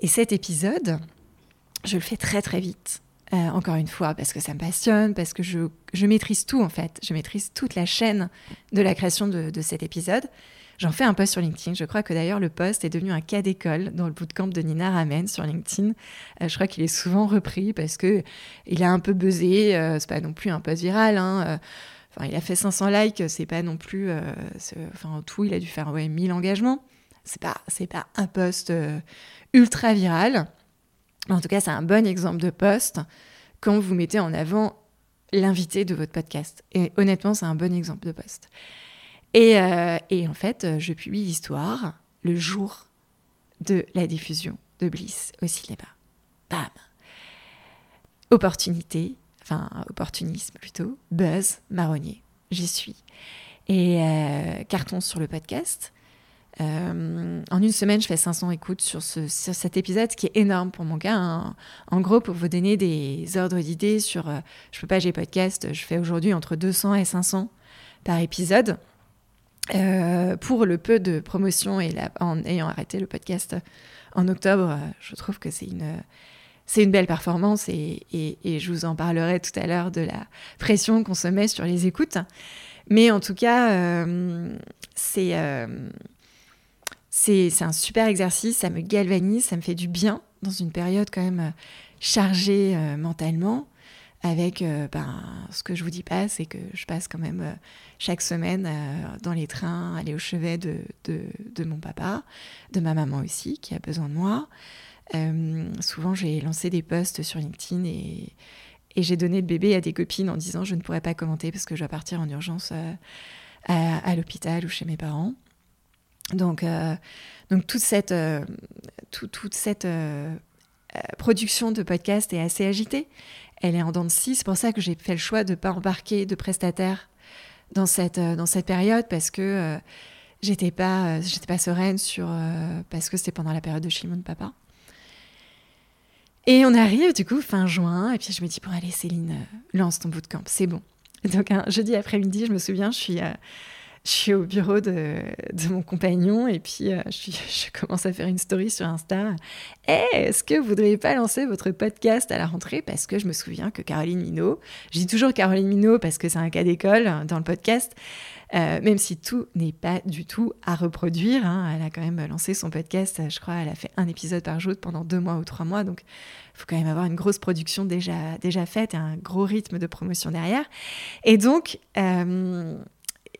Et cet épisode, je le fais très très vite euh, encore une fois, parce que ça me passionne, parce que je, je, maîtrise tout en fait. Je maîtrise toute la chaîne de la création de, de cet épisode. J'en fais un post sur LinkedIn. Je crois que d'ailleurs le post est devenu un cas d'école dans le bootcamp de Nina Ramen sur LinkedIn. Euh, je crois qu'il est souvent repris parce que il a un peu buzzé. Euh, c'est pas non plus un post viral. Hein. Enfin, il a fait 500 likes. C'est pas non plus. enfin, en tout, il a dû faire ouais, 1000 engagements. C'est pas, c'est pas un post ultra viral. En tout cas, c'est un bon exemple de poste quand vous mettez en avant l'invité de votre podcast. Et honnêtement, c'est un bon exemple de poste. Et, euh, en fait, je publie l'histoire le jour de la diffusion de Bliss au cinéma. Bam Opportunité, enfin opportunisme plutôt, buzz, marronnier. J'y suis. Et euh, carton sur le podcast. Euh, en une semaine, je fais 500 écoutes sur, ce, sur cet épisode, ce qui est énorme pour mon cas. Hein. En gros, pour vous donner des ordres d'idées sur euh, Je peux pas, j'ai podcast, je fais aujourd'hui entre 200 et 500 par épisode. Euh, pour le peu de promotion et en ayant arrêté le podcast en octobre, je trouve que c'est une, belle performance et, je vous en parlerai tout à l'heure de la pression qu'on se met sur les écoutes. Mais en tout cas, c'est c'est un super exercice, ça me galvanise, ça me fait du bien dans une période quand même euh, chargée euh, mentalement. Avec euh, ben, ce que je vous dis pas, c'est que je passe quand même chaque semaine dans les trains, aller au chevet de, de, mon papa, de ma maman aussi, qui a besoin de moi. souvent, j'ai lancé des posts sur LinkedIn et, et j'ai donné le bébé à des copines en disant je ne pourrais pas commenter parce que je dois partir en urgence à, à l'hôpital ou chez mes parents. Donc, euh, donc toute cette, euh, toute cette euh, production de podcast est assez agitée. Elle est en dents de scie. C'est pour ça que j'ai fait le choix de ne pas embarquer de prestataires dans cette, dans cette période parce que j'étais pas, j'étais pas sereine sur, parce que c'était pendant la période de Chimon de papa. Et on arrive du coup fin juin, et puis je me dis, bon allez Céline, lance ton bootcamp, c'est bon. Donc un jeudi après-midi, je me souviens, je suis je suis au bureau de, mon compagnon et puis euh, je, commence à faire une story sur Insta. Eh, est-ce que vous ne voudriez pas lancer votre podcast à la rentrée? Parce que je me souviens que Caroline Minot, je dis toujours Caroline Minot parce que c'est un cas d'école dans le podcast, euh, même si tout n'est pas du tout à reproduire. Hein. elle a quand même lancé son podcast, je crois, elle a fait un épisode par jour pendant deux mois ou trois mois. Donc, il faut quand même avoir une grosse production déjà, déjà faite et un gros rythme de promotion derrière. Et donc, euh,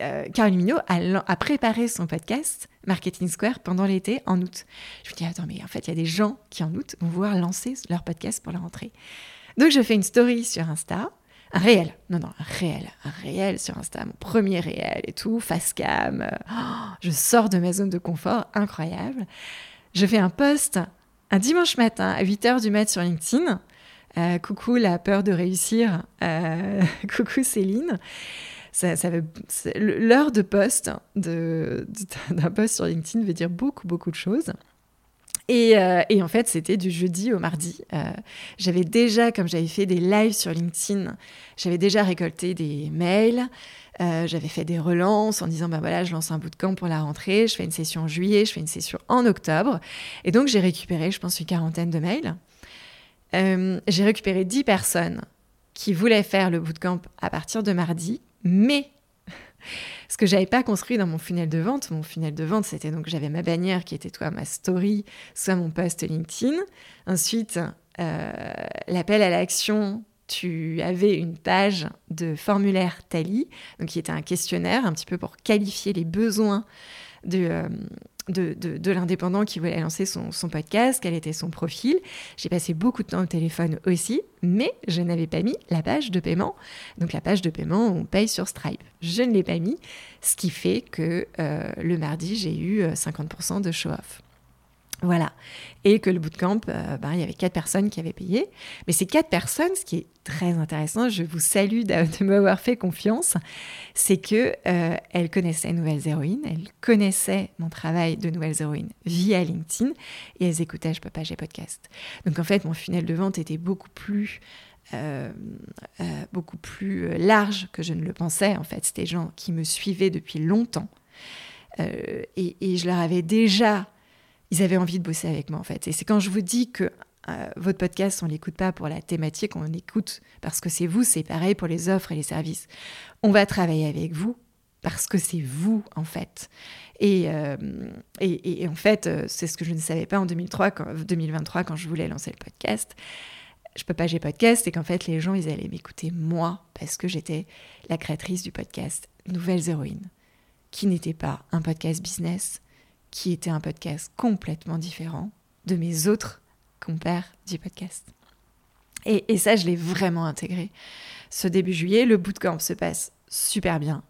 euh, Caroline a, préparé son podcast Marketing Square pendant l'été, en août. Je me dis, attends, mais en fait, il y a des gens qui, en août, vont vouloir lancer leur podcast pour la rentrée. Donc, je fais une story sur Insta, un réel, non, non, un réel, un réel sur Insta, mon premier réel et tout, face cam. Euh, oh, je sors de ma zone de confort, incroyable. Je fais un post un dimanche matin à 8h du mat sur LinkedIn. Euh, coucou la peur de réussir. coucou Céline ça, l'heure de poste d'un post sur LinkedIn veut dire beaucoup beaucoup de choses. Et, euh, en fait, c'était du jeudi au mardi. Euh, j'avais déjà, comme j'avais fait des lives sur LinkedIn, j'avais déjà récolté des mails. Euh, j'avais fait des relances en disant ben voilà, je lance un bootcamp pour la rentrée, je fais une session en juillet, je fais une session en octobre. Et donc, j'ai récupéré, je pense, une quarantaine de mails. j'ai récupéré 10 personnes qui voulaient faire le bootcamp à partir de mardi mais ce que j'avais pas construit dans mon funnel de vente, mon funnel de vente, c'était donc j'avais ma bannière qui était toi ma story, soit mon post LinkedIn. Ensuite, euh, l'appel à l'action, tu avais une page de formulaire donc qui était un questionnaire un petit peu pour qualifier les besoins de, euh, de, l'indépendant qui voulait lancer son, podcast, quel était son profil. J'ai passé beaucoup de temps au téléphone aussi, mais je n'avais pas mis la page de paiement. Donc la page de paiement, on paye sur Stripe. Je ne l'ai pas mis, ce qui fait que euh, le mardi, j'ai eu 50% euh, de show-off. Voilà. Et que le bootcamp, euh, ben, il y avait quatre personnes qui avaient payé. Mais ces quatre personnes, ce qui est très intéressant, je vous salue de, m'avoir fait confiance, c'est que euh, elles connaissaient Nouvelles Héroïnes, elles connaissaient mon travail de Nouvelles Héroïnes via LinkedIn et elles écoutaient Je peux pas, j'ai podcast. Donc en fait, mon funnel de vente était beaucoup plus euh, beaucoup plus large que je ne le pensais. En fait, c'était des gens qui me suivaient depuis longtemps. et, et, je leur avais déjà ils avaient envie de bosser avec moi en fait. Et c'est quand je vous dis que euh, votre podcast, on l'écoute pas pour la thématique, on l'écoute parce que c'est vous, c'est pareil pour les offres et les services. On va travailler avec vous parce que c'est vous en fait. Et, euh, et, en fait, euh, c'est ce que je ne savais pas en 2003, quand, 2023 quand je voulais lancer le podcast. Je peux pas, j'ai podcast, c'est qu'en fait les gens ils allaient m'écouter moi parce que j'étais la créatrice du podcast Nouvelles Héroïnes, qui n'était pas un podcast business, qui était un podcast complètement différent de mes autres compères du podcast. Et, ça, je l'ai vraiment intégré. Ce début juillet, le bootcamp se passe super bien.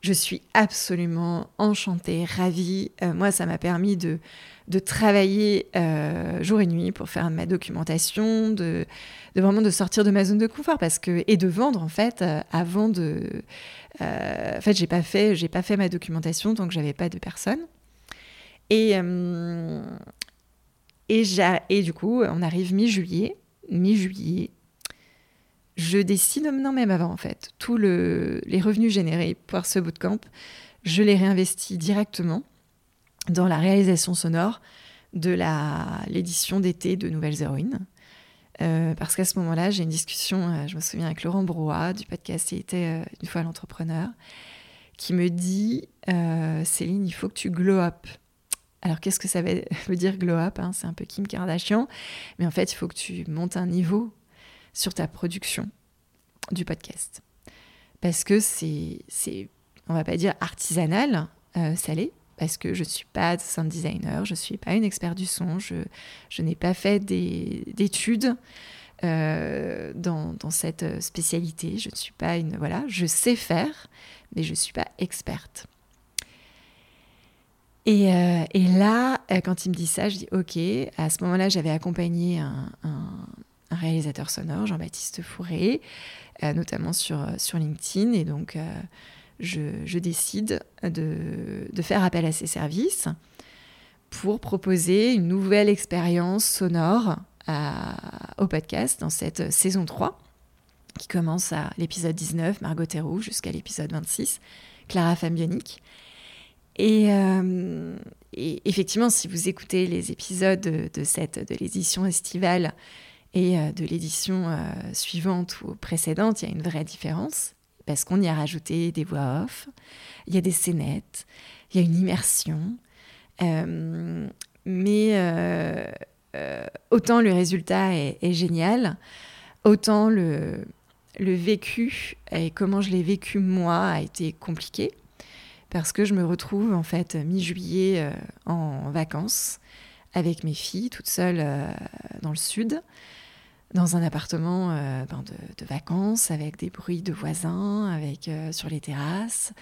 Je suis absolument enchantée, ravie. Euh, moi, ça m'a permis de, de travailler euh, jour et nuit pour faire ma documentation, de, vraiment de sortir de ma zone de confort parce que et de vendre en fait euh, avant de. en fait, j'ai pas fait j'ai pas fait ma documentation tant que j'avais pas de personnes. Et, euh, et, du coup, on arrive mi-juillet. Mi-juillet, je décide, non même avant en fait, tous le, les revenus générés par ce bootcamp, je les réinvestis directement dans la réalisation sonore de l'édition d'été de Nouvelles Héroïnes. Euh, parce qu'à ce moment-là, j'ai une discussion, euh, je me souviens, avec Laurent Brouat du podcast Il était une fois l'entrepreneur, qui me dit Céline, il faut que tu glow up. Alors qu'est-ce que ça veut dire glow hein C'est un peu Kim Kardashian, mais en fait il faut que tu montes un niveau sur ta production du podcast. Parce que c'est, on va pas dire artisanal, euh, salé, parce que je ne suis pas sound designer, je ne suis pas une experte du son, je, n'ai pas fait des, d'études euh, dans, dans, cette spécialité, je ne suis pas une... Voilà, je sais faire, mais je ne suis pas experte. Euh, et, là, euh, quand il me dit ça, je dis OK. À ce moment-là, j'avais accompagné un, réalisateur sonore, Jean-Baptiste Fourré, euh, notamment sur, LinkedIn. Et donc, je, décide de, faire appel à ses services pour proposer une nouvelle expérience sonore au podcast dans cette saison 3 qui commence à l'épisode 19, Margot Théroux, jusqu'à l'épisode 26, Clara Euh, et, effectivement, si vous écoutez les épisodes de, de l'édition estivale et euh, de l'édition euh, suivante ou précédente, il y a une vraie différence parce qu'on y a rajouté des voix off, il y a des scénettes, il y a une immersion. mais autant le résultat est, est génial, autant le, le vécu et comment je l'ai vécu moi a été compliqué parce que je me retrouve en fait mi-juillet euh, en vacances avec mes filles, toute seule euh, dans le sud, dans un appartement euh, ben, de, vacances, avec des bruits de voisins, avec sur les terrasses,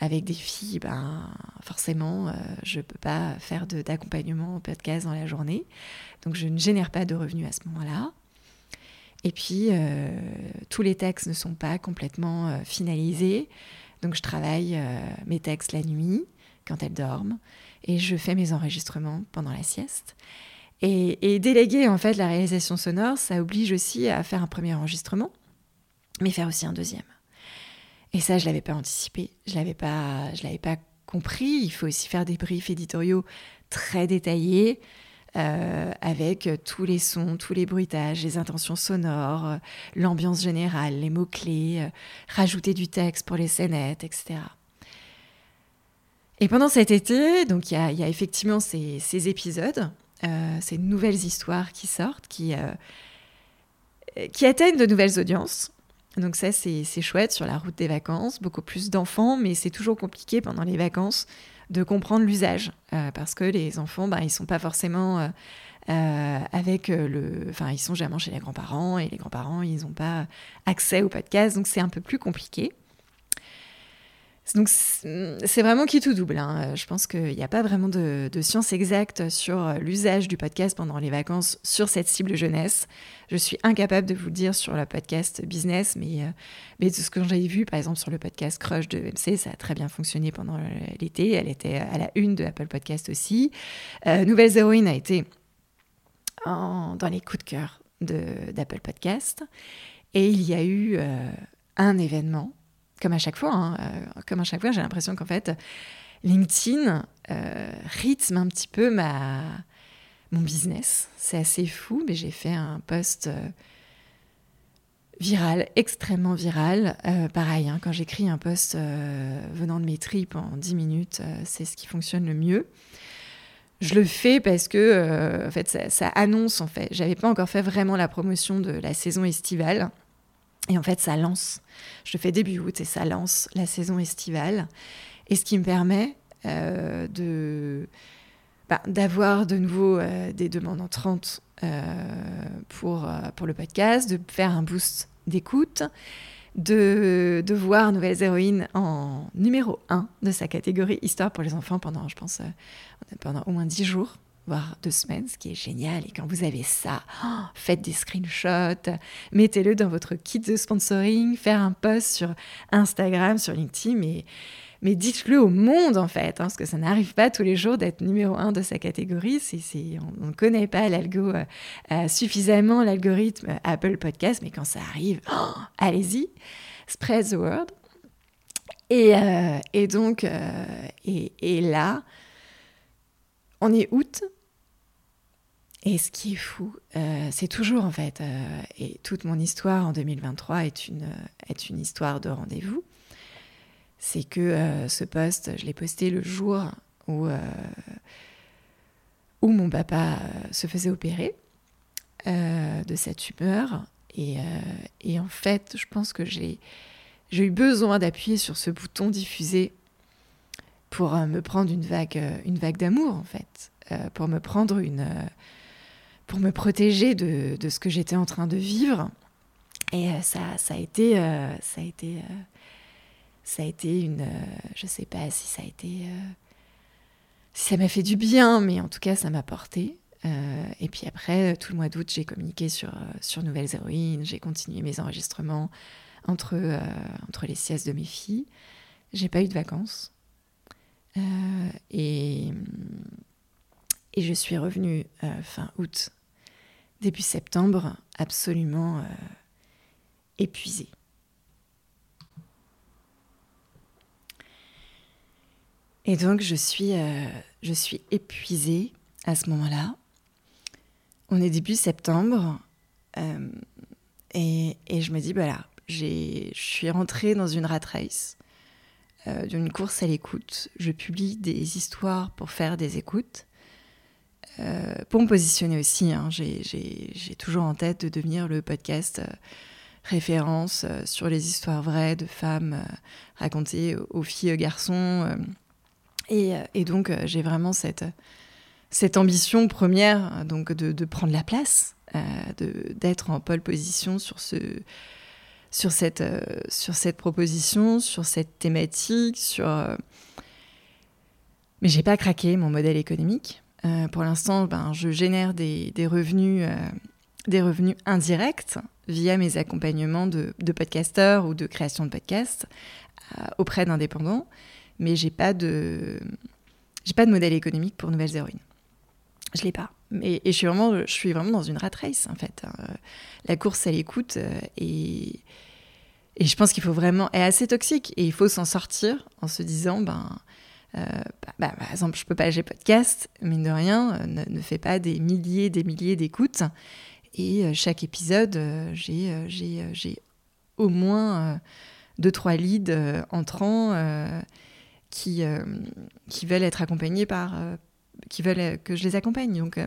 avec des filles. Ben, forcément, je peux pas faire d'accompagnement au podcast dans la journée, donc je ne génère pas de revenus à ce moment-là. Et puis, tous les textes ne sont pas complètement finalisés. Donc je travaille euh, mes textes la nuit, quand elles dorment, et je fais mes enregistrements pendant la sieste. Et, déléguer en fait la réalisation sonore, ça oblige aussi à faire un premier enregistrement, mais faire aussi un deuxième. Et ça, je l'avais pas anticipé, je l'avais pas, je l'avais pas compris. Il faut aussi faire des briefs éditoriaux très détaillés. Euh, avec tous les sons, tous les bruitages, les intentions sonores, euh, l'ambiance générale, les mots-clés, euh, rajouter du texte pour les scénettes, etc. Et pendant cet été, donc il y, a effectivement ces, épisodes, ces nouvelles histoires qui sortent, qui, qui atteignent de nouvelles audiences. Donc ça, c'est chouette sur la route des vacances, beaucoup plus d'enfants, mais c'est toujours compliqué pendant les vacances de comprendre l'usage, euh, parce que les enfants, bah, ils sont pas forcément euh, euh, avec le, enfin, ils sont jamais chez les grands-parents et les grands-parents, ils n'ont pas accès au podcast, donc c'est un peu plus compliqué. Donc c'est vraiment qui tout double. Hein. Je pense qu'il n'y a pas vraiment de, science exacte sur l'usage du podcast pendant les vacances sur cette cible jeunesse. Je suis incapable de vous le dire sur le podcast business, mais, euh, mais de ce que j'ai vu, par exemple sur le podcast Crush de MC, ça a très bien fonctionné pendant l'été. Elle était à la une de Apple Podcast aussi. Euh, Nouvelles Héroïnes a été dans les coups de cœur d'Apple Podcast. Et il y a eu euh, un événement comme à chaque fois, hein, euh, comme à chaque fois, j'ai l'impression qu'en fait, LinkedIn euh, rythme un petit peu ma, mon business. C'est assez fou, mais j'ai fait un post euh, viral, extrêmement viral. pareil, hein, quand j'écris un post venant de mes tripes en 10 minutes, c'est ce qui fonctionne le mieux. Je le fais parce que en fait, ça, ça annonce, en fait, j'avais pas encore fait vraiment la promotion de la saison estivale. Et en fait, ça lance. Je fais début août et ça lance la saison estivale. Et ce qui me permet euh, de bah, d'avoir de nouveau euh, des demandes entrantes euh, pour, pour le podcast, de faire un boost d'écoute, de, de voir Nouvelles Héroïnes en numéro 1 de sa catégorie Histoire pour les enfants pendant, je pense, pendant au moins 10 jours voire deux semaines, ce qui est génial. Et quand vous avez ça, oh, faites des screenshots, mettez-le dans votre kit de sponsoring, faire un post sur Instagram, sur LinkedIn, mais, mais dites-le au monde en fait, hein, parce que ça n'arrive pas tous les jours d'être numéro un de sa catégorie. C'est, on ne connaît pas l'algo euh, euh, suffisamment, l'algorithme Apple Podcast, mais quand ça arrive, oh, allez-y, spread the word. Et, euh, et donc, et, et là, on est août, et ce qui est fou, euh, c'est toujours en fait, euh, et toute mon histoire en 2023 est une, est une histoire de rendez-vous, c'est que euh, ce poste, je l'ai posté le jour où, où mon papa se faisait opérer de cette tumeur. Et, et, en fait, je pense que j'ai eu besoin d'appuyer sur ce bouton diffuser pour me prendre une vague, une vague d'amour, en fait, pour me prendre une pour me protéger de, de ce que j'étais en train de vivre. Et euh, ça, ça a été, euh, ça a été, euh, ça a été une, je sais pas si ça a été, si ça m'a fait du bien, mais en tout cas ça m'a porté. et puis après, tout le mois d'août, j'ai communiqué sur, sur Nouvelles Héroïnes, j'ai continué mes enregistrements entre, entre les siestes de mes filles. J'ai pas eu de vacances. et, et je suis revenue fin août début septembre, absolument euh, épuisée. Et donc je suis, euh, je suis épuisée à ce moment-là. On est début septembre euh, et, et, je me dis, voilà, je suis rentrée dans une rat race, d'une course à l'écoute. Je publie des histoires pour faire des écoutes. Euh, pour me positionner aussi, hein, j'ai toujours en tête de devenir le podcast euh, référence euh, sur les histoires vraies de femmes racontées aux filles et garçons. Et, donc, j'ai vraiment cette, ambition première donc de, de prendre la place, d'être en pole position sur, ce, sur, cette, sur cette proposition, sur cette thématique, sur... Mais j'ai pas craqué mon modèle économique. Euh, pour l'instant, ben, je génère des, revenus, euh, des revenus indirects via mes accompagnements de, podcasteurs ou de création de podcasts euh, auprès d'indépendants, mais j'ai pas de j'ai pas de modèle économique pour Nouvelles Héroïnes. Je l'ai pas. Et, et, je suis vraiment je suis vraiment dans une rat race en fait. la course à l'écoute et et je pense qu'il faut vraiment est assez toxique et il faut s'en sortir en se disant ben euh, bah, bah, par exemple, je peux pas j'ai podcast, mine de rien, euh, ne, ne, fait pas des milliers, des milliers d'écoutes. Et euh, chaque épisode, j'ai, au moins deux, trois leads entrants qui, qui veulent être accompagnés par. qui veulent que je les accompagne. Donc,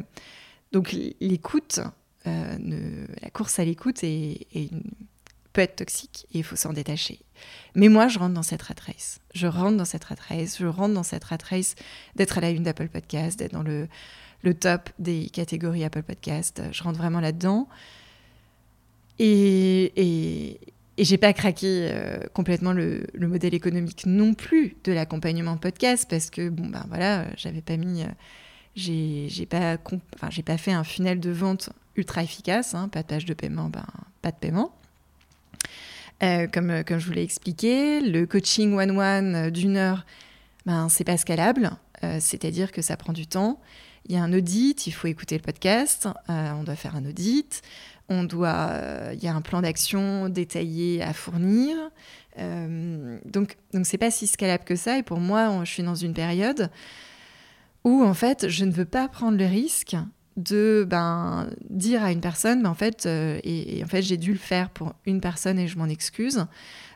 donc l'écoute, la course à l'écoute est, peut être toxique et il faut s'en détacher. Mais moi, je rentre dans cette rat race. Je rentre dans cette rat race. Je rentre dans cette rat race d'être à la une d'Apple Podcast, d'être dans le, le top des catégories Apple Podcast. Je rentre vraiment là-dedans. Et, et, et j'ai pas craqué euh, complètement le, modèle économique non plus de l'accompagnement podcast parce que bon ben voilà, j'avais pas mis, euh, j'ai pas, enfin pas fait un funnel de vente ultra efficace, hein, pas de page de paiement, ben pas de paiement. Euh, comme, comme je vous l'ai expliqué, le coaching one-one d'une heure, ben, c'est pas scalable, c'est-à-dire que ça prend du temps. Il y a un audit, il faut écouter le podcast, on doit faire un audit, on doit, euh, il y a un plan d'action détaillé à fournir. Euh, donc, donc c'est pas si scalable que ça. Et pour moi, je suis dans une période où en fait, je ne veux pas prendre le risque de ben, dire à une personne, ben, en fait, euh, et, en fait, j'ai dû le faire pour une personne et je m'en excuse.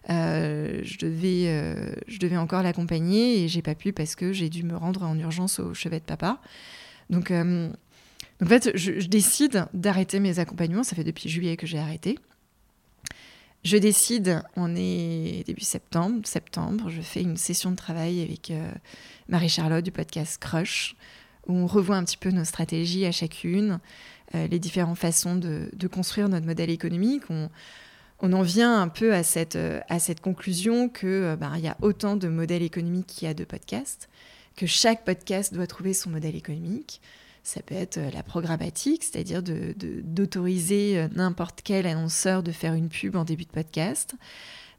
je, devais, je devais encore l'accompagner et j'ai pas pu parce que j'ai dû me rendre en urgence au chevet de papa. Donc, en fait, je, décide d'arrêter mes accompagnements. Ça fait depuis juillet que j'ai arrêté. Je décide, on est début septembre, septembre, je fais une session de travail avec euh, Marie-Charlotte du podcast Crush, où on revoit un petit peu nos stratégies à chacune, euh, les différentes façons de, construire notre modèle économique. On, en vient un peu à cette, euh, conclusion que ben, il y a autant de modèles économiques qu'il y a de podcasts, que chaque podcast doit trouver son modèle économique, ça peut être euh, la programmatique, c'est-à-dire d'autoriser euh, n'importe quel annonceur de faire une pub en début de podcast,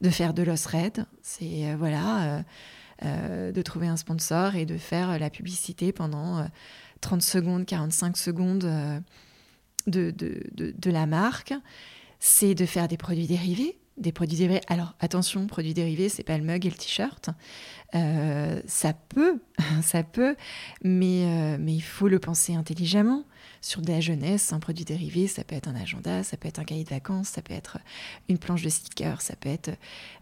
de faire de l'os red, c'est euh, voilà, de trouver un sponsor et de faire la publicité pendant 30 secondes, 45 secondes de, de, la marque. C'est de faire des produits dérivés, des produits dérivés. Alors attention, produits dérivés, c'est pas le mug et le t-shirt. Euh, ça peut, ça peut, mais, euh, mais il faut le penser intelligemment. Sur de la jeunesse, un produit dérivé, ça peut être un agenda, ça peut être un cahier de vacances, ça peut être une planche de stickers, ça peut être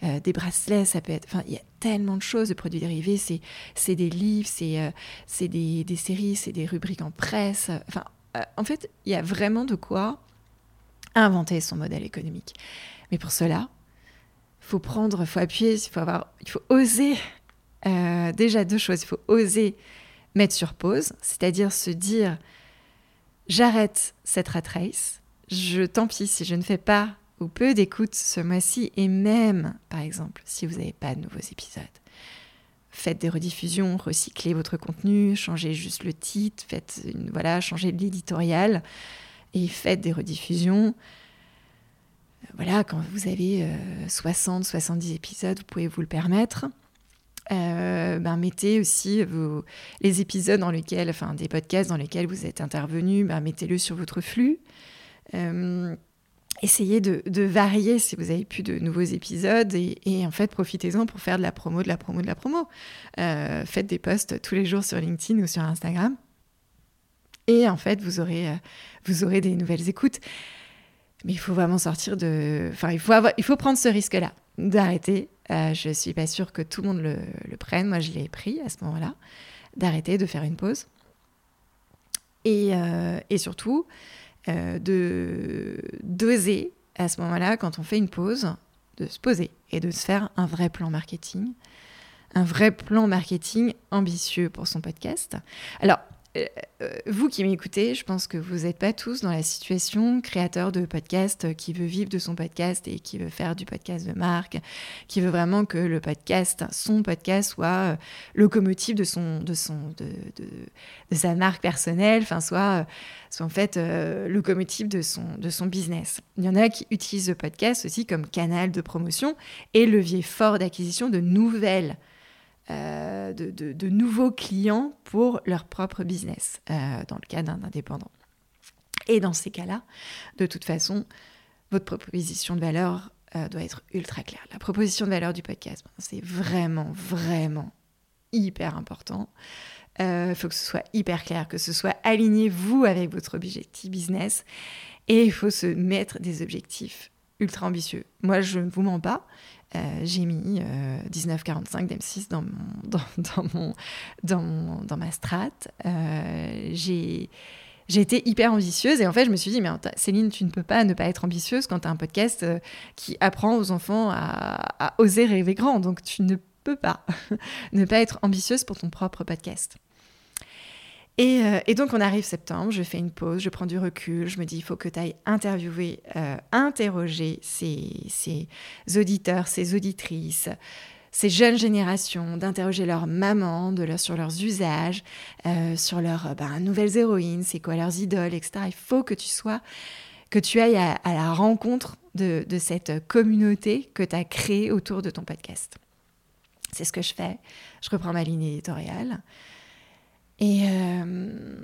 euh, des bracelets, ça peut être... Enfin, il y a tellement de choses de produits dérivés. C'est, des livres, c'est, c'est des, des séries, c'est des rubriques en presse. Enfin, en fait, il y a vraiment de quoi inventer son modèle économique. Mais pour cela, faut prendre, faut appuyer, il faut avoir, il faut oser euh, déjà deux choses. Il faut oser mettre sur pause, c'est-à-dire se dire j'arrête cette rat race, je tant pis si je ne fais pas ou peu d'écoute ce mois-ci, et même, par exemple, si vous n'avez pas de nouveaux épisodes, faites des rediffusions, recyclez votre contenu, changez juste le titre, faites voilà, changez l'éditorial et faites des rediffusions. Voilà, quand vous avez 60, euh, 70 épisodes, vous pouvez vous le permettre. Euh, ben, mettez aussi les épisodes dans lesquels, enfin des podcasts dans lesquels vous êtes intervenu, ben, mettez-le sur votre flux. Euh, essayez de, varier si vous avez plus de nouveaux épisodes et, en fait profitez-en pour faire de la promo, de la promo, de la promo. Faites des posts tous les jours sur LinkedIn ou sur Instagram et en fait vous aurez des nouvelles écoutes. Mais il faut vraiment sortir de... Enfin, il faut, avoir... il faut prendre ce risque-là, d'arrêter euh, je ne suis pas sûre que tout le monde le, prenne. Moi, je l'ai pris à ce moment-là, d'arrêter, de faire une pause. Et, euh, surtout, euh, de d'oser à ce moment-là, quand on fait une pause, de se poser et de se faire un vrai plan marketing. Un vrai plan marketing ambitieux pour son podcast. Alors, vous qui m'écoutez, je pense que vous n'êtes pas tous dans la situation créateur de podcast qui veut vivre de son podcast et qui veut faire du podcast de marque, qui veut vraiment que le podcast, son podcast, soit euh, locomotive de son, de son, de, de, sa marque personnelle, enfin soit, soit en fait locomotive de son, de son business. Il y en a qui utilisent le podcast aussi comme canal de promotion et levier fort d'acquisition de nouvelles euh, de, nouveaux clients pour leur propre business, euh, dans le cas d'un indépendant. Et dans ces cas-là, de toute façon, votre proposition de valeur euh, doit être ultra claire. La proposition de valeur du podcast, c'est vraiment, vraiment hyper important. Il faut que ce soit hyper clair, que ce soit aligné, vous, avec votre objectif business. Et il faut se mettre des objectifs ultra ambitieux. Moi, je ne vous mens pas. Euh, j'ai mis 1945 d'M6 dans, mon, dans, mon, dans, dans ma strat. Euh, j'ai été hyper ambitieuse et en fait je me suis dit mais Céline tu ne peux pas ne pas être ambitieuse quand tu as un podcast euh, qui apprend aux enfants à, oser rêver grand donc tu ne peux pas ne pas être ambitieuse pour ton propre podcast Euh, et, donc on arrive septembre, je fais une pause, je prends du recul, je me dis il faut que tu ailles interviewer, euh, interroger ces, auditeurs, ces auditrices, ces jeunes générations, d'interroger leurs mamans de leur, sur leurs usages, euh, sur leurs ben, nouvelles héroïnes, c'est quoi leurs idoles, etc. Il faut que tu sois, que tu ailles à, la rencontre de, de cette communauté que tu as créée autour de ton podcast. C'est ce que je fais. Je reprends ma ligne éditoriale. Et, euh,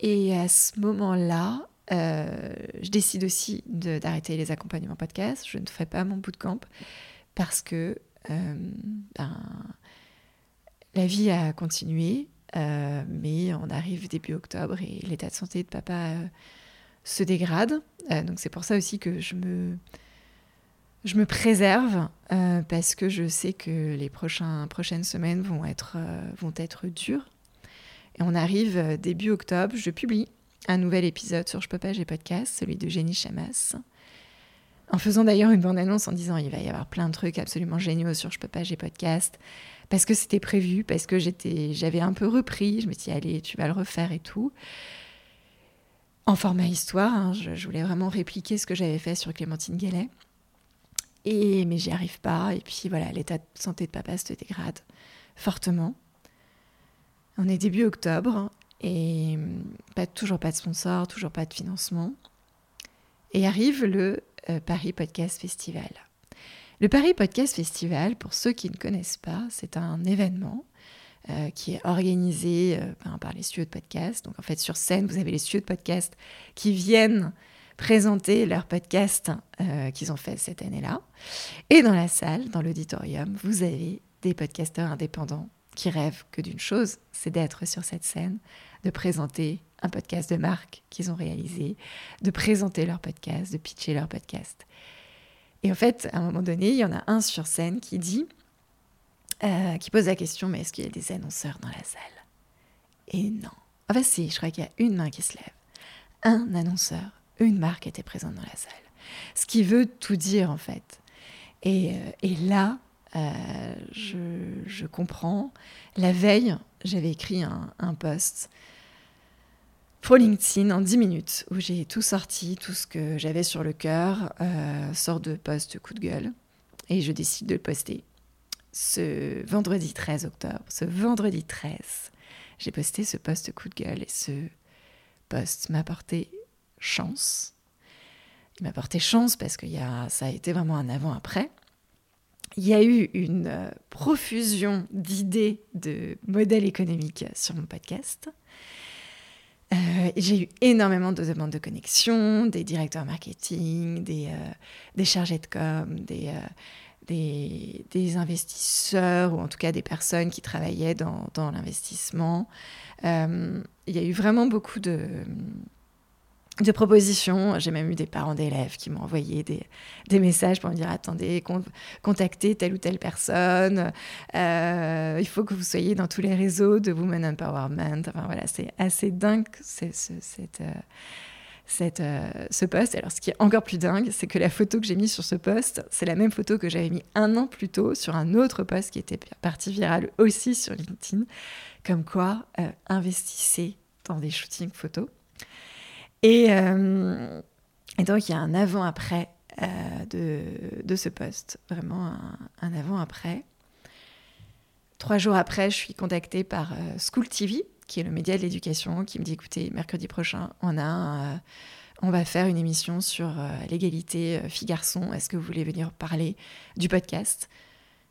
et à ce moment-là, euh, je décide aussi d'arrêter les accompagnements podcast. Je ne ferai pas mon bootcamp parce que euh, ben, la vie a continué, mais on arrive début octobre et l'état de santé de papa se dégrade. donc c'est pour ça aussi que je me, je me préserve euh, parce que je sais que les prochaines semaines vont être, euh, vont être dures. Et on arrive euh, début octobre, je publie un nouvel épisode sur Je peux pas, j'ai podcast, celui de Jenny Chamas. En faisant d'ailleurs une bande-annonce en disant il va y avoir plein de trucs absolument géniaux sur Je peux pas, j'ai podcast. Parce que c'était prévu, parce que j'avais un peu repris. Je me suis dit, allez, tu vas le refaire et tout. En format histoire, hein, je, je, voulais vraiment répliquer ce que j'avais fait sur Clémentine Gallet. Et, mais j'y arrive pas. Et puis voilà, l'état de santé de papa se dégrade fortement. On est début octobre et pas, toujours pas de sponsor, toujours pas de financement. Et arrive le euh, Paris Podcast Festival. Le Paris Podcast Festival, pour ceux qui ne connaissent pas, c'est un événement euh, qui est organisé euh, ben, par les studios de podcast. Donc en fait, sur scène, vous avez les studios de podcast qui viennent présenter leur podcast euh, qu'ils ont fait cette année-là. Et dans la salle, dans l'auditorium, vous avez des podcasteurs indépendants qui rêvent que d'une chose, c'est d'être sur cette scène, de présenter un podcast de marque qu'ils ont réalisé, de présenter leur podcast, de pitcher leur podcast. Et en fait, à un moment donné, il y en a un sur scène qui dit, euh, qui pose la question, mais est-ce qu'il y a des annonceurs dans la salle? Et non. Enfin si, je crois qu'il y a une main qui se lève. Un annonceur une marque était présente dans la salle. Ce qui veut tout dire en fait. Et, euh, là, euh, je, comprends. La veille, j'avais écrit un, post pour LinkedIn en 10 minutes où j'ai tout sorti, tout ce que j'avais sur le cœur, euh, sort de post coup de gueule. Et je décide de le poster. Ce vendredi 13 octobre, ce vendredi 13, j'ai posté ce post coup de gueule et ce post m'a apporté chance. Il m'a porté chance parce que y a, ça a été vraiment un avant-après. Il y a eu une euh, profusion d'idées de modèles économiques sur mon podcast. Euh, j'ai eu énormément de demandes de connexion, des directeurs marketing, des, euh, des chargés de com, des, des, des, investisseurs ou en tout cas des personnes qui travaillaient dans, dans l'investissement. il y a eu vraiment beaucoup de, de propositions. J'ai même eu des parents d'élèves qui m'ont envoyé des, messages pour me dire attendez, contactez telle ou telle personne. Euh, il faut que vous soyez dans tous les réseaux de Women Empowerment. Enfin voilà, c'est assez dingue cette, euh, cette, euh, ce post. Alors ce qui est encore plus dingue, c'est que la photo que j'ai mise sur ce post, c'est la même photo que j'avais mis un an plus tôt sur un autre post qui était parti viral aussi sur LinkedIn. Comme quoi, investissez dans des shootings photos. Euh, et, donc, il y a un avant-après euh, de, ce poste, vraiment un, avant-après. Trois jours après, je suis contactée par euh, School TV, qui est le média de l'éducation, qui me dit écoutez, mercredi prochain, on a on va faire une émission sur l'égalité filles-garçons. Est-ce que vous voulez venir parler du podcast?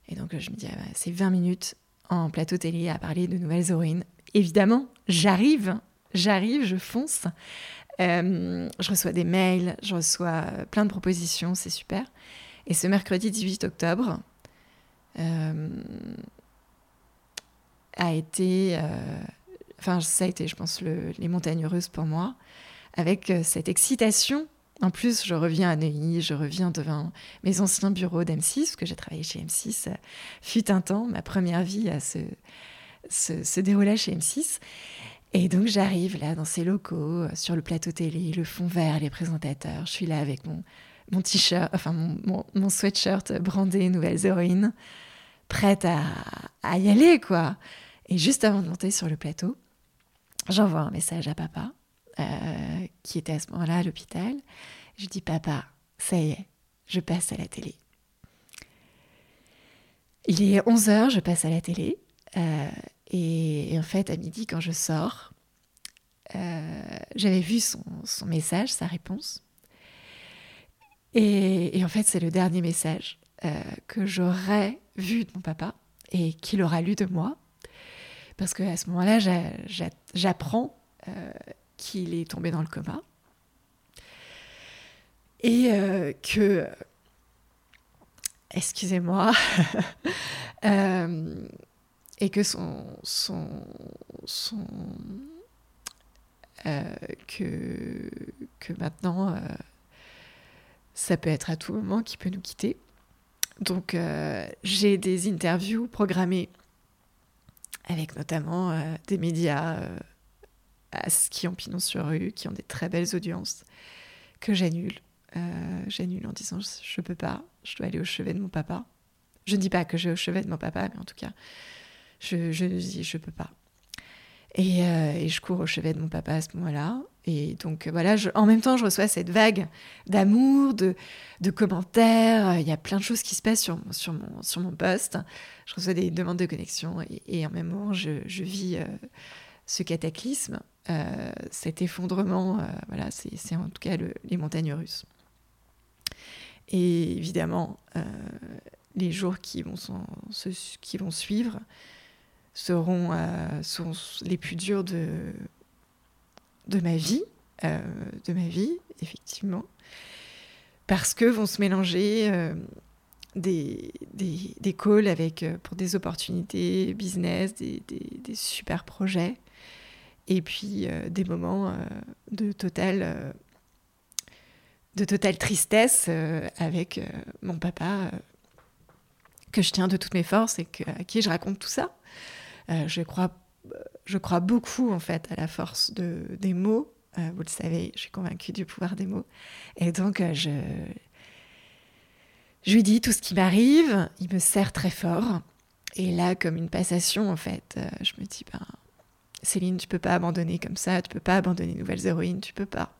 Et donc, je me dis ah bah, c'est 20 minutes en plateau télé à parler de nouvelles héroïnes. Évidemment, j'arrive, j'arrive, je fonce. Euh, je reçois des mails, je reçois plein de propositions, c'est super. Et ce mercredi 18 octobre euh, a été, euh, enfin ça a été, je pense, les montagnes heureuses pour moi, avec cette excitation. En plus, je reviens à Neuilly, je reviens devant mes anciens bureaux d'M6, parce que j'ai travaillé chez M6, fut un temps, ma première vie à se, se, se déroulait chez M6. Et donc j'arrive là dans ces locaux, euh, sur le plateau télé, le fond vert, les présentateurs. Je suis là avec mon, mon t-shirt, mon, sweatshirt brandé Nouvelles Héroïnes, prête à, y aller quoi. Et juste avant de monter sur le plateau, j'envoie un message à papa, qui était à ce moment-là à l'hôpital. Je dis Papa, ça y est, je passe à la télé. Il est 11h, je passe à la télé. Et, en fait, à midi, quand je sors, j'avais vu son, message, sa réponse. Et, en fait, c'est le dernier message que j'aurais vu de mon papa et qu'il aura lu de moi. Parce qu'à ce moment-là, j'apprends euh, qu'il est tombé dans le coma. Et euh, que, excusez-moi, euh, et que son, son, son que, que maintenant, ça peut être à tout moment qu'il peut nous quitter. Donc j'ai des interviews programmées avec notamment euh, des médias euh, qui ont pignon sur rue, qui ont des très belles audiences, que j'annule. Euh, j'annule en disant je peux pas, je dois aller au chevet de mon papa. Je ne dis pas que je vais au chevet de mon papa, mais en tout cas, je, ne peux pas. Et, et, je cours au chevet de mon papa à ce moment-là. Et donc voilà, je, en même temps, je reçois cette vague d'amour, de, commentaires. Il y a plein de choses qui se passent sur, mon, poste. Je reçois des demandes de connexion et, en même temps, je, vis euh, ce cataclysme, euh, cet effondrement. Euh, voilà, c'est en tout cas les montagnes russes. Et évidemment, les jours qui vont suivre seront, seront les plus durs de de ma vie, euh, de ma vie, effectivement, parce que vont se mélanger euh, des, des, des, calls avec, euh, pour des opportunités business, des, des super projets, et puis des moments de totale de totale tristesse avec mon papa que je tiens de toutes mes forces et à qui je raconte tout ça. Je crois je crois beaucoup en fait à la force de, des mots. Euh, vous le savez, je suis convaincue du pouvoir des mots. Et donc, euh, je, lui dis tout ce qui m'arrive. Il me serre très fort. Et là, comme une passation, en fait, euh, je me dis, ben, Céline, tu peux pas abandonner comme ça. Tu peux pas abandonner Nouvelles Héroïnes. Tu peux pas.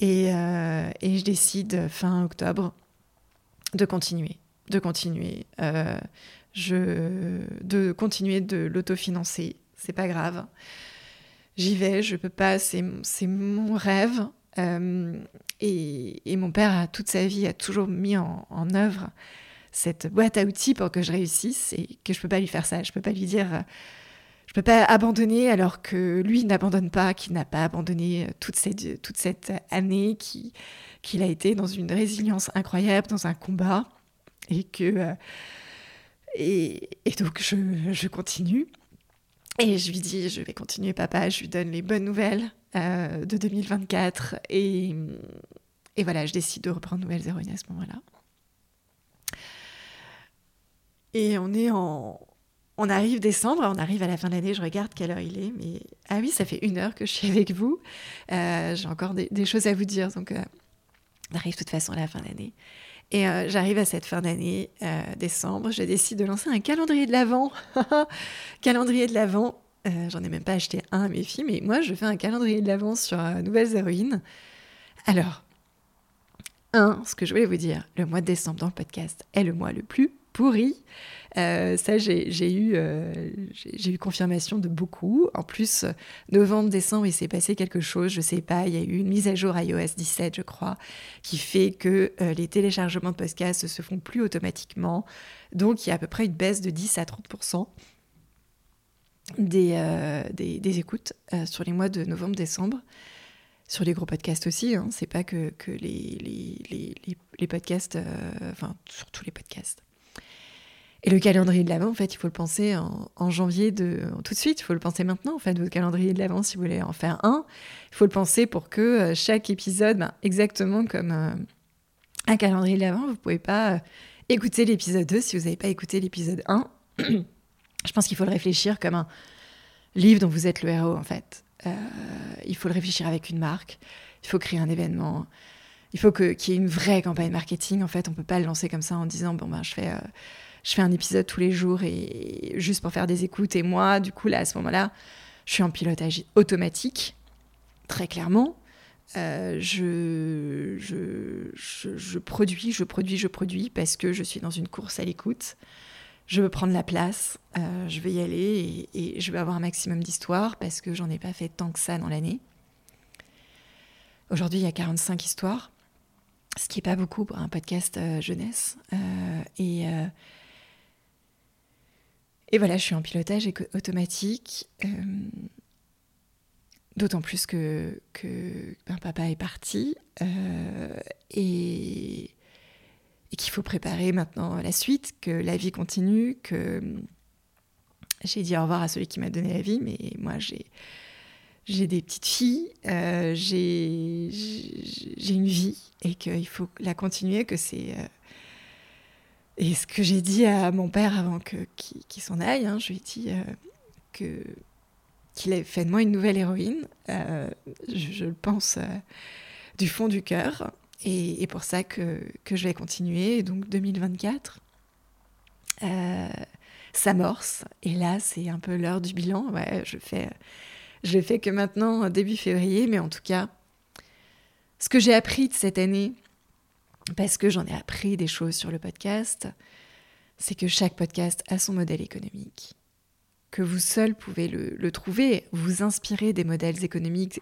Et, et je décide fin octobre de continuer, de continuer, de continuer de l'autofinancer c'est pas grave. J'y vais, je peux pas, c'est mon rêve. Euh, et, mon père, toute sa vie, a toujours mis en, œuvre cette boîte à outils pour que je réussisse et que je peux pas lui faire ça. Je peux pas lui dire, je peux pas abandonner alors que lui n'abandonne pas, qu'il n'a pas abandonné toute cette, toute cette année, qu'il a été dans une résilience incroyable, dans un combat et que. Euh, et, donc je, continue. Et je lui dis, je vais continuer papa, je lui donne les bonnes nouvelles euh, de 2024. Et, et voilà, je décide de reprendre Nouvelles Héroïnes à ce moment-là. Et on est en... On arrive décembre, on arrive à la fin de l'année, je regarde quelle heure il est, mais ah oui, ça fait une heure que je suis avec vous. Euh, j'ai encore des, choses à vous dire, donc euh, on arrive de toute façon à la fin de l'année. Et euh, j'arrive à cette fin d'année, euh, décembre, je décide de lancer un calendrier de l'Avent. calendrier de l'Avent, euh, j'en ai même pas acheté un à mes filles, mais moi je fais un calendrier de l'Avent sur Nouvelles Héroïnes. Alors, un, ce que je voulais vous dire, le mois de décembre dans le podcast est le mois le plus pourri. Euh, ça, j'ai eu, euh, confirmation de beaucoup. En plus, novembre, décembre, il s'est passé quelque chose. Je sais pas, il y a eu une mise à jour iOS 17, je crois, qui fait que euh, les téléchargements de podcasts se font plus automatiquement. Donc, il y a à peu près une baisse de 10 à 30 des, des, écoutes sur les mois de novembre-décembre sur les gros podcasts aussi. Hein. C'est pas que, les, podcasts, enfin, sur tous les podcasts. Et le calendrier de l'Avent, en fait, il faut le penser en, janvier de tout de suite. Il faut le penser maintenant, en fait, votre calendrier de l'Avent, si vous voulez en faire un. Il faut le penser pour que euh, chaque épisode, ben, exactement comme euh, un calendrier de l'Avent, vous ne pouvez pas euh, écouter l'épisode 2 si vous n'avez pas écouté l'épisode 1. Je pense qu'il faut le réfléchir comme un livre dont vous êtes le héros, en fait. il faut le réfléchir avec une marque. Il faut créer un événement. Il faut qu'il y ait une vraie campagne marketing. En fait, on peut pas le lancer comme ça en disant bon ben je fais je fais un épisode tous les jours et juste pour faire des écoutes. Et moi, du coup, là, à ce moment-là, je Je suis en pilotage automatique, très clairement. Euh, je, je, produis, je produis, je produis parce que je suis dans une course à l'écoute. Je veux prendre la place, euh, je veux y aller et, je veux avoir un maximum d'histoires parce que j'en ai pas fait tant que ça dans l'année. Aujourd'hui, il y a 45 histoires, ce qui n'est pas beaucoup pour un podcast euh, jeunesse. et, et voilà, je suis en pilotage automatique. D'autant plus que, que ben, papa est parti euh, et, qu'il faut préparer maintenant la suite, que la vie continue, que j'ai dit au revoir à celui qui m'a donné la vie, mais moi j'ai j'ai des petites filles, euh, j'ai une vie et qu'il faut la continuer, que c'est euh, et ce que j'ai dit à mon père avant que qu'il s'en aille, hein, je lui ai dit que qu'il ait fait de moi une nouvelle héroïne. Euh, je, le pense euh, du fond du cœur. Et, pour ça que, que, je vais continuer. donc 2024 euh, s'amorce. Et là, c'est un peu l'heure du bilan. Ouais, je fais, je fais que maintenant, début février. Mais en tout cas, ce que j'ai appris de cette année, parce que j'en ai appris des choses sur le podcast, c'est que chaque podcast a son modèle économique que vous seul pouvez le, trouver, vous inspirer des modèles économiques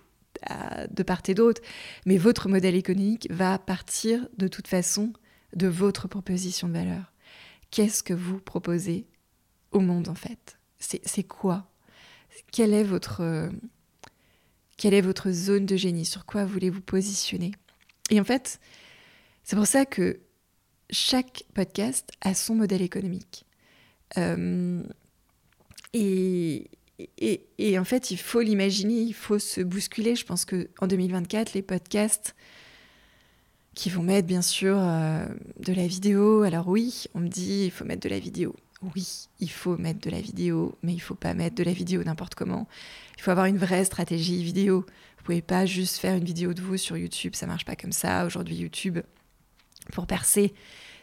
de part et d'autre, mais votre modèle économique va partir de toute façon de votre proposition de valeur. Qu'est-ce que vous proposez au monde en fait? C'est quoi? Quelle est, votre, quelle est votre zone de génie? Sur quoi voulez-vous positionner? Et en fait, c'est pour ça que chaque podcast a son modèle économique. Euh, et, et, en fait, il faut l'imaginer, il faut se bousculer. Je pense qu'en 2024, les podcasts qui vont mettre bien sûr euh, de la vidéo. Alors oui, on me dit il faut mettre de la vidéo. Oui, il faut mettre de la vidéo, mais il faut pas mettre de la vidéo n'importe comment. Il faut avoir une vraie stratégie vidéo. Vous pouvez pas juste faire une vidéo de vous sur YouTube, ça marche pas comme ça. Aujourd'hui, YouTube, pour percer,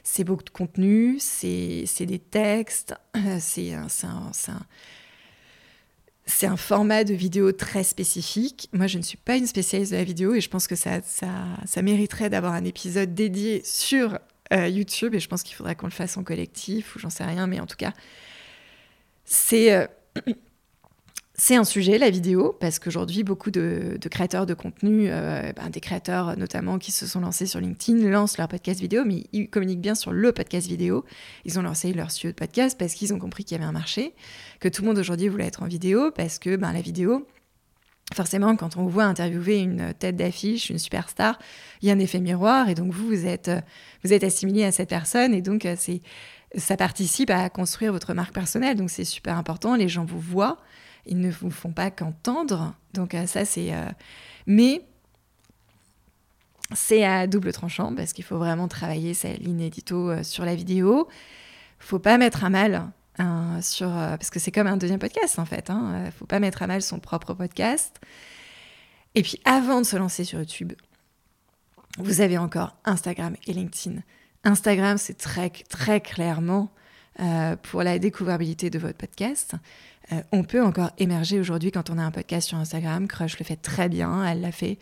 c'est beaucoup de contenu, c'est des textes, c'est un, un, format de vidéo très spécifique. Moi, je ne suis pas une spécialiste de la vidéo et je pense que ça, ça, mériterait d'avoir un épisode dédié sur euh, YouTube et je pense qu'il faudrait qu'on le fasse en collectif ou j'en sais rien, mais en tout cas, c'est... Euh, c'est un sujet, la vidéo, parce qu'aujourd'hui, beaucoup de, créateurs de contenu, euh, ben, des créateurs notamment qui se sont lancés sur LinkedIn, lancent leur podcast vidéo, mais ils communiquent bien sur le podcast vidéo. Ils ont lancé leur studio de podcast parce qu'ils ont compris qu'il y avait un marché, que tout le monde aujourd'hui voulait être en vidéo, parce que ben, la vidéo, forcément, quand on voit interviewer une tête d'affiche, une superstar, il y a un effet miroir, et donc vous, vous êtes, assimilé à cette personne, et donc euh, ça participe à construire votre marque personnelle, donc c'est super important, les gens vous voient ils ne vous font pas qu'entendre. Donc euh, ça, c'est... Euh, mais c'est à double tranchant parce qu'il faut vraiment travailler sa ligne édito euh, sur la vidéo. faut pas mettre à mal hein, sur... parce que c'est comme un deuxième podcast en fait. Hein, faut pas mettre à mal son propre podcast. Et puis avant de se lancer sur YouTube, vous avez encore Instagram et LinkedIn. Instagram, c'est très clairement pour la découvrabilité de votre podcast. Euh, on peut encore émerger aujourd'hui quand on a un podcast sur Instagram. Crush le fait très bien. Elle l'a fait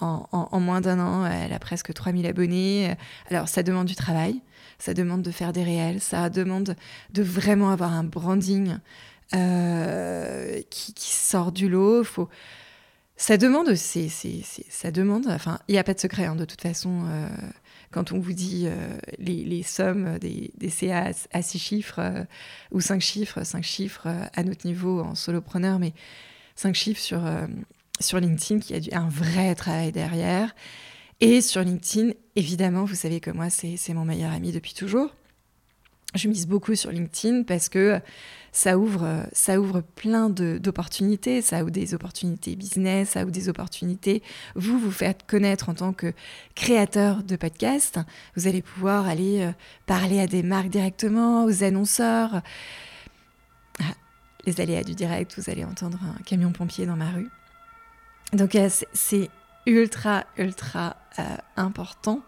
en, moins d'un an. Elle a presque 3000 abonnés. Alors, ça demande du travail. Ça demande de faire des réels. Ça demande de vraiment avoir un branding euh, qui, sort du lot. Faut... Ça demande, ça demande, enfin, il n'y a pas de secret hein, de toute façon. Euh, quand on vous dit euh, les, sommes des, CA à, 6 chiffres euh, ou 5 chiffres, 5 chiffres à notre niveau en solopreneur, mais 5 chiffres sur, sur LinkedIn qui a un vrai travail derrière. Et sur LinkedIn, évidemment, vous savez que moi, c'est mon meilleur ami depuis toujours. Je mise beaucoup sur LinkedIn parce que ça ouvre, plein d'opportunités. Ça ouvre des opportunités business, ça ouvre des opportunités. Vous, vous faites connaître en tant que créateur de podcast. Vous allez pouvoir aller euh, parler à des marques directement, aux annonceurs. Ah, les aléas du direct, vous allez entendre un camion pompier dans ma rue. Donc, euh, c'est ultra, ultra euh, important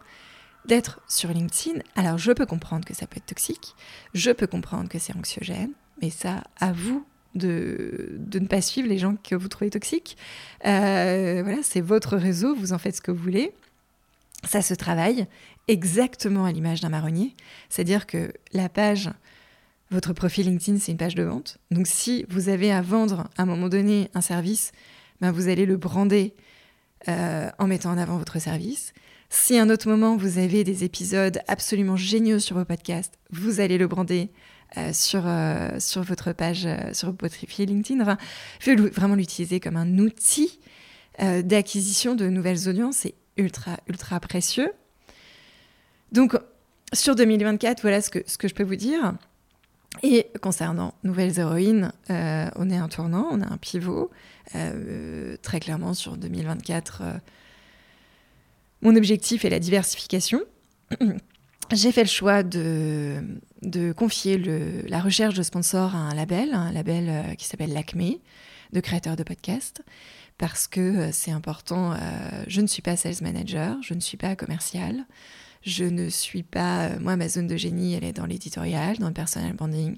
d'être sur LinkedIn. Alors, je peux comprendre que ça peut être toxique, je peux comprendre que c'est anxiogène, mais ça, à vous de, ne pas suivre les gens que vous trouvez toxiques. Euh, voilà, c'est votre réseau, vous en faites ce que vous voulez. Ça se travaille exactement à l'image d'un marronnier. C'est-à-dire que la page, votre profil LinkedIn, c'est une page de vente. Donc si vous avez à vendre à un moment donné un service, ben vous allez le brander euh, en mettant en avant votre service. Si à un autre moment vous avez des épisodes absolument géniaux sur vos podcasts, vous allez le brander euh, sur, euh, sur votre page, sur votre profil LinkedIn. Enfin, je vais vraiment l'utiliser comme un outil d'acquisition de nouvelles audiences. C'est ultra, ultra précieux. Donc, sur 2024, voilà ce que, ce que je peux vous dire. Et concernant Nouvelles Héroïnes, euh, on est un tournant, on a un pivot. Euh, très clairement, sur 2024, euh, mon objectif est la diversification. J'ai fait le choix de, confier la recherche de sponsors à un label, un label qui s'appelle l'ACME, de créateurs de podcasts, parce que c'est important. je ne suis pas sales manager, je ne suis pas commercial. Je ne suis pas. Euh, moi, ma zone de génie, elle est dans l'éditorial, dans le personal branding, euh,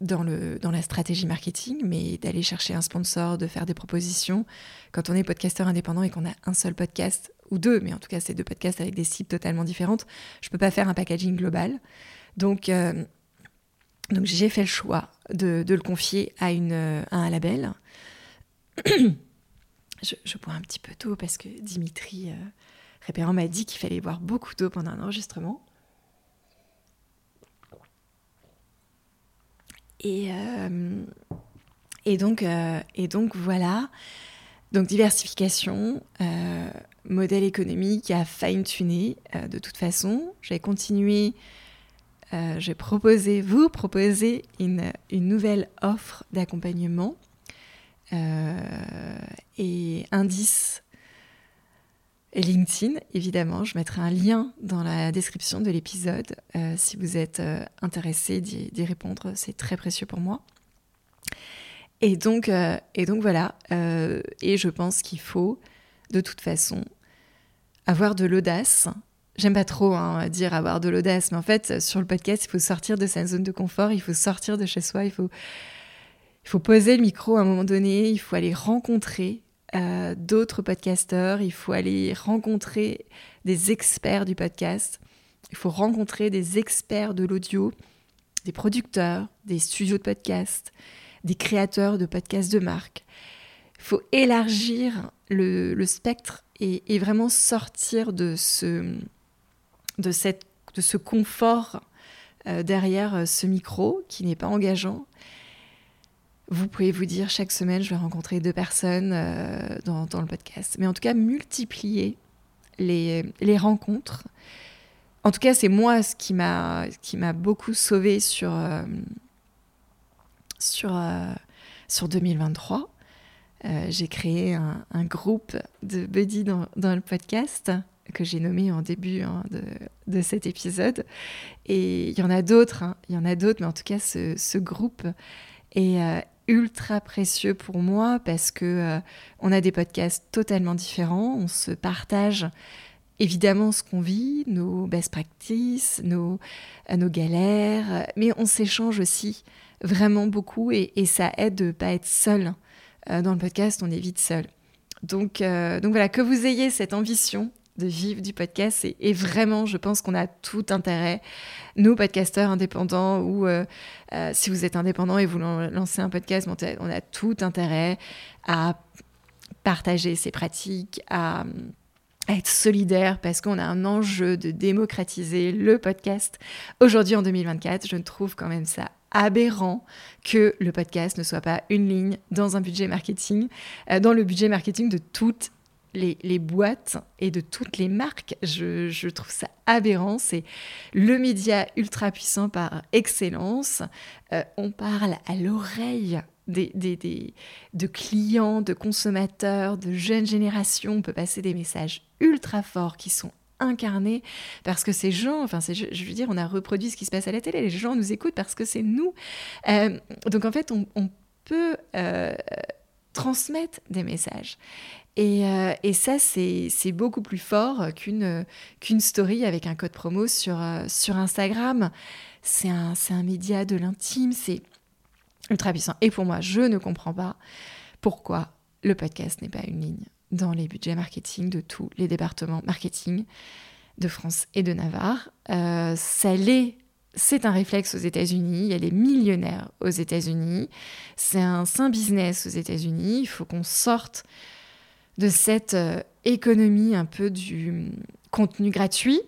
dans, le, dans la stratégie marketing, mais d'aller chercher un sponsor, de faire des propositions. Quand on est podcasteur indépendant et qu'on a un seul podcast, ou deux, mais en tout cas, c'est deux podcasts avec des cibles totalement différentes, je ne peux pas faire un packaging global. Donc, euh, donc j'ai fait le choix de, de le confier à, une, à un label. je, bois un petit peu tôt parce que Dimitri Répérant m'a dit qu'il fallait boire beaucoup d'eau pendant un enregistrement. Et, euh, euh, et donc voilà. Donc diversification, euh, modèle économique à fine-tuner de toute façon. J'ai continué, j'ai proposé, vous proposer une, une nouvelle offre d'accompagnement et indice LinkedIn, évidemment. Je mettrai un lien dans la description de l'épisode euh, si vous êtes euh, intéressé d'y répondre. C'est très précieux pour moi. Et donc, euh, et donc voilà. et je pense qu'il faut, de toute façon, avoir de l'audace. J'aime pas trop hein, dire avoir de l'audace, mais en fait, sur le podcast, il faut sortir de sa zone de confort, il faut sortir de chez soi, il faut, il faut poser le micro à un moment donné, il faut aller rencontrer euh, d'autres podcasteurs, il faut aller rencontrer des experts du podcast, il faut rencontrer des experts de l'audio, des producteurs, des studios de podcast, des créateurs de podcasts de marque. Il faut élargir le, spectre et, vraiment sortir de ce, de cette, de ce confort euh, derrière ce micro qui n'est pas engageant vous pouvez vous dire chaque semaine, je vais rencontrer deux personnes euh, dans, le podcast. Mais en tout cas, multiplier les, les rencontres. En tout cas, c'est moi ce qui m'a beaucoup sauvé sur euh, sur euh, sur 2023. j'ai créé un, groupe de buddy dans, dans le podcast que j'ai nommé en début hein, de, de, cet épisode. Et il y en a d'autres, hein. y en a d'autres, mais en tout cas, ce, ce groupe est, ultra précieux pour moi parce que euh, on a des podcasts totalement différents, on se partage évidemment ce qu'on vit, nos best practices, nos, euh, galères, mais on s'échange aussi vraiment beaucoup et, ça aide de pas être seul. Euh, dans le podcast, on est vite seul. Donc voilà, que vous ayez cette ambition de vivre du podcast. Et, vraiment, je pense qu'on a tout intérêt, nous, podcasteurs indépendants, ou euh, euh, si vous êtes indépendant et vous lancez un podcast, on a tout intérêt à partager ses pratiques, à, être solidaire parce qu'on a un enjeu de démocratiser le podcast. Aujourd'hui, en 2024, je trouve quand même ça aberrant que le podcast ne soit pas une ligne dans un budget marketing, euh, dans le budget marketing de toutes les, boîtes et de toutes les marques. Je, trouve ça aberrant. C'est le média ultra puissant par excellence. Euh, on parle à l'oreille des, de clients, de consommateurs, de jeunes générations. On peut passer des messages ultra forts qui sont incarnés parce que ces gens, enfin, je, veux dire, on a reproduit ce qui se passe à la télé. Les gens nous écoutent parce que c'est nous. Euh, donc en fait, on, peut euh, transmettre des messages. Euh, et, ça, c'est beaucoup plus fort qu'une qu'une story avec un code promo sur, euh, sur Instagram. C'est un, un média de l'intime, c'est ultra puissant. Et pour moi, je ne comprends pas pourquoi le podcast n'est pas une ligne dans les budgets marketing de tous les départements marketing de France et de Navarre. Euh, ça l'est c'est un réflexe aux États-Unis, a des millionnaires aux États-Unis, c'est un sain business aux États-Unis, il faut qu'on sorte de cette euh, économie un peu du hum, contenu gratuit.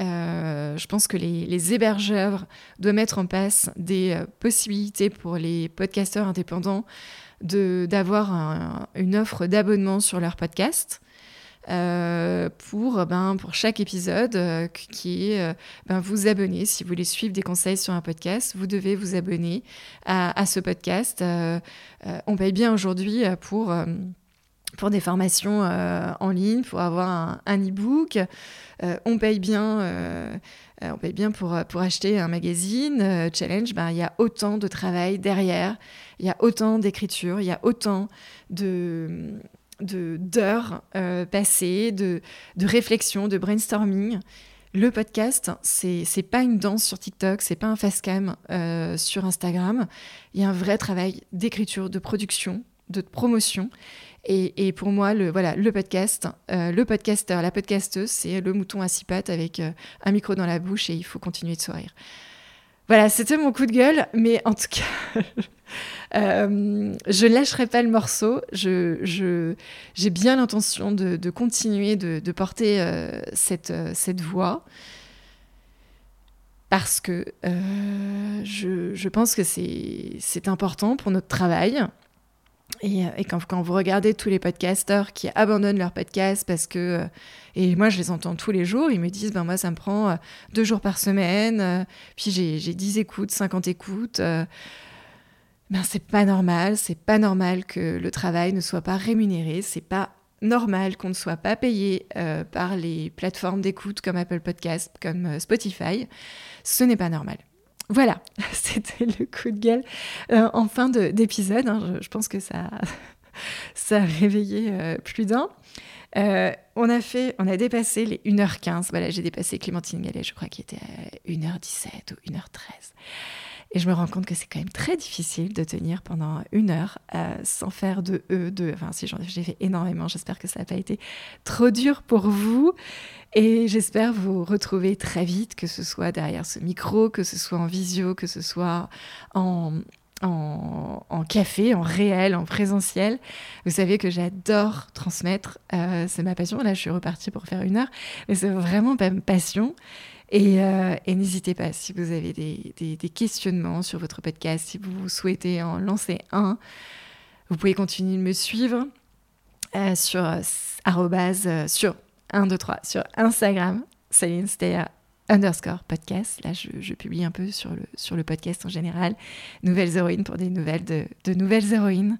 Euh, je pense que les, hébergeurs doivent mettre en place des euh, possibilités pour les podcasteurs indépendants d'avoir une offre d'abonnement sur leur podcast. Euh, pour, ben, pour chaque épisode euh, qui est euh, ben, vous abonner. Si vous voulez suivre des conseils sur un podcast, vous devez vous abonner à, ce podcast. on paye bien aujourd'hui pour pour des formations en ligne, pour avoir un, e-book. on paye bien, on paye bien pour, pour acheter un magazine. Challenge, ben, il y a autant de travail derrière, il y a autant d'écriture, il y a autant de d'heures euh, passées, de, de réflexion, de brainstorming. Le podcast, c'est pas une danse sur TikTok, c'est pas un fast cam euh, sur Instagram. Il y a un vrai travail d'écriture, de production, de promotion. Et, et, pour moi, le, voilà, le podcast, euh, le podcasteur, la podcasteuse, c'est le mouton à six pattes avec un micro dans la bouche et il faut continuer de sourire. Voilà, c'était mon coup de gueule, mais en tout cas, euh, je lâcherai pas le morceau. Je, j'ai bien l'intention de, continuer de, porter euh, cette, euh, cette voix parce que je, je, pense que c'est, c'est important pour notre travail. Et, et quand, quand, vous regardez tous les podcasteurs qui abandonnent leur podcast parce que, et moi je les entends tous les jours, ils me disent, ben moi ça me prend deux jours par semaine, puis j'ai, j'ai 10 écoutes, 50 écoutes ben c'est pas normal, c'est pas normal que le travail ne soit pas rémunéré, c'est pas normal qu'on ne soit pas payé euh, par les plateformes d'écoute comme Apple Podcast, comme euh, Spotify. Ce n'est pas normal. Voilà, c'était le coup de gueule euh, en fin d'épisode. Hein. je, pense que ça, a réveillé plus d'un. on a fait, on a dépassé les 1h15. Voilà, j'ai dépassé Clémentine Gallet, je crois qu'il était à 1h17 ou 1h13. Et je me rends compte que c'est quand même très difficile de tenir pendant une heure euh, sans faire de E, de... Enfin, si j'ai fait énormément, j'espère que ça n'a pas été trop dur pour vous. Et j'espère vous retrouver très vite, que ce soit derrière ce micro, que ce soit en visio, que ce soit en, en, café, en réel, en présentiel. Vous savez que j'adore transmettre, euh, c'est ma passion. Là, je suis repartie pour faire une heure, mais c'est vraiment ma passion. Euh, et, n'hésitez pas, si vous avez des, questionnements sur votre podcast, si vous souhaitez en lancer un, vous pouvez continuer de me suivre euh, sur, euh, sur 1, 2, 3, sur Instagram, Céline underscore podcast. Là, je, publie un peu sur le, sur le podcast en général. Nouvelles héroïnes pour des nouvelles de, nouvelles héroïnes,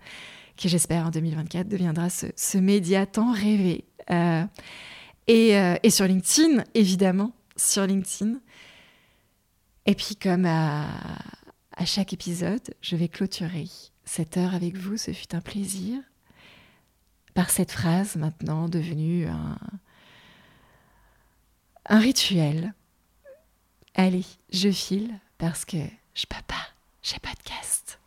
qui j'espère en 2024 deviendra ce, média tant rêvé. et, et sur LinkedIn, évidemment, sur LinkedIn. Et puis comme à, chaque épisode, je vais clôturer cette heure avec vous. Ce fut un plaisir. Par cette phrase maintenant devenue un, un rituel. Allez, je file parce que je peux pas, j'ai podcast.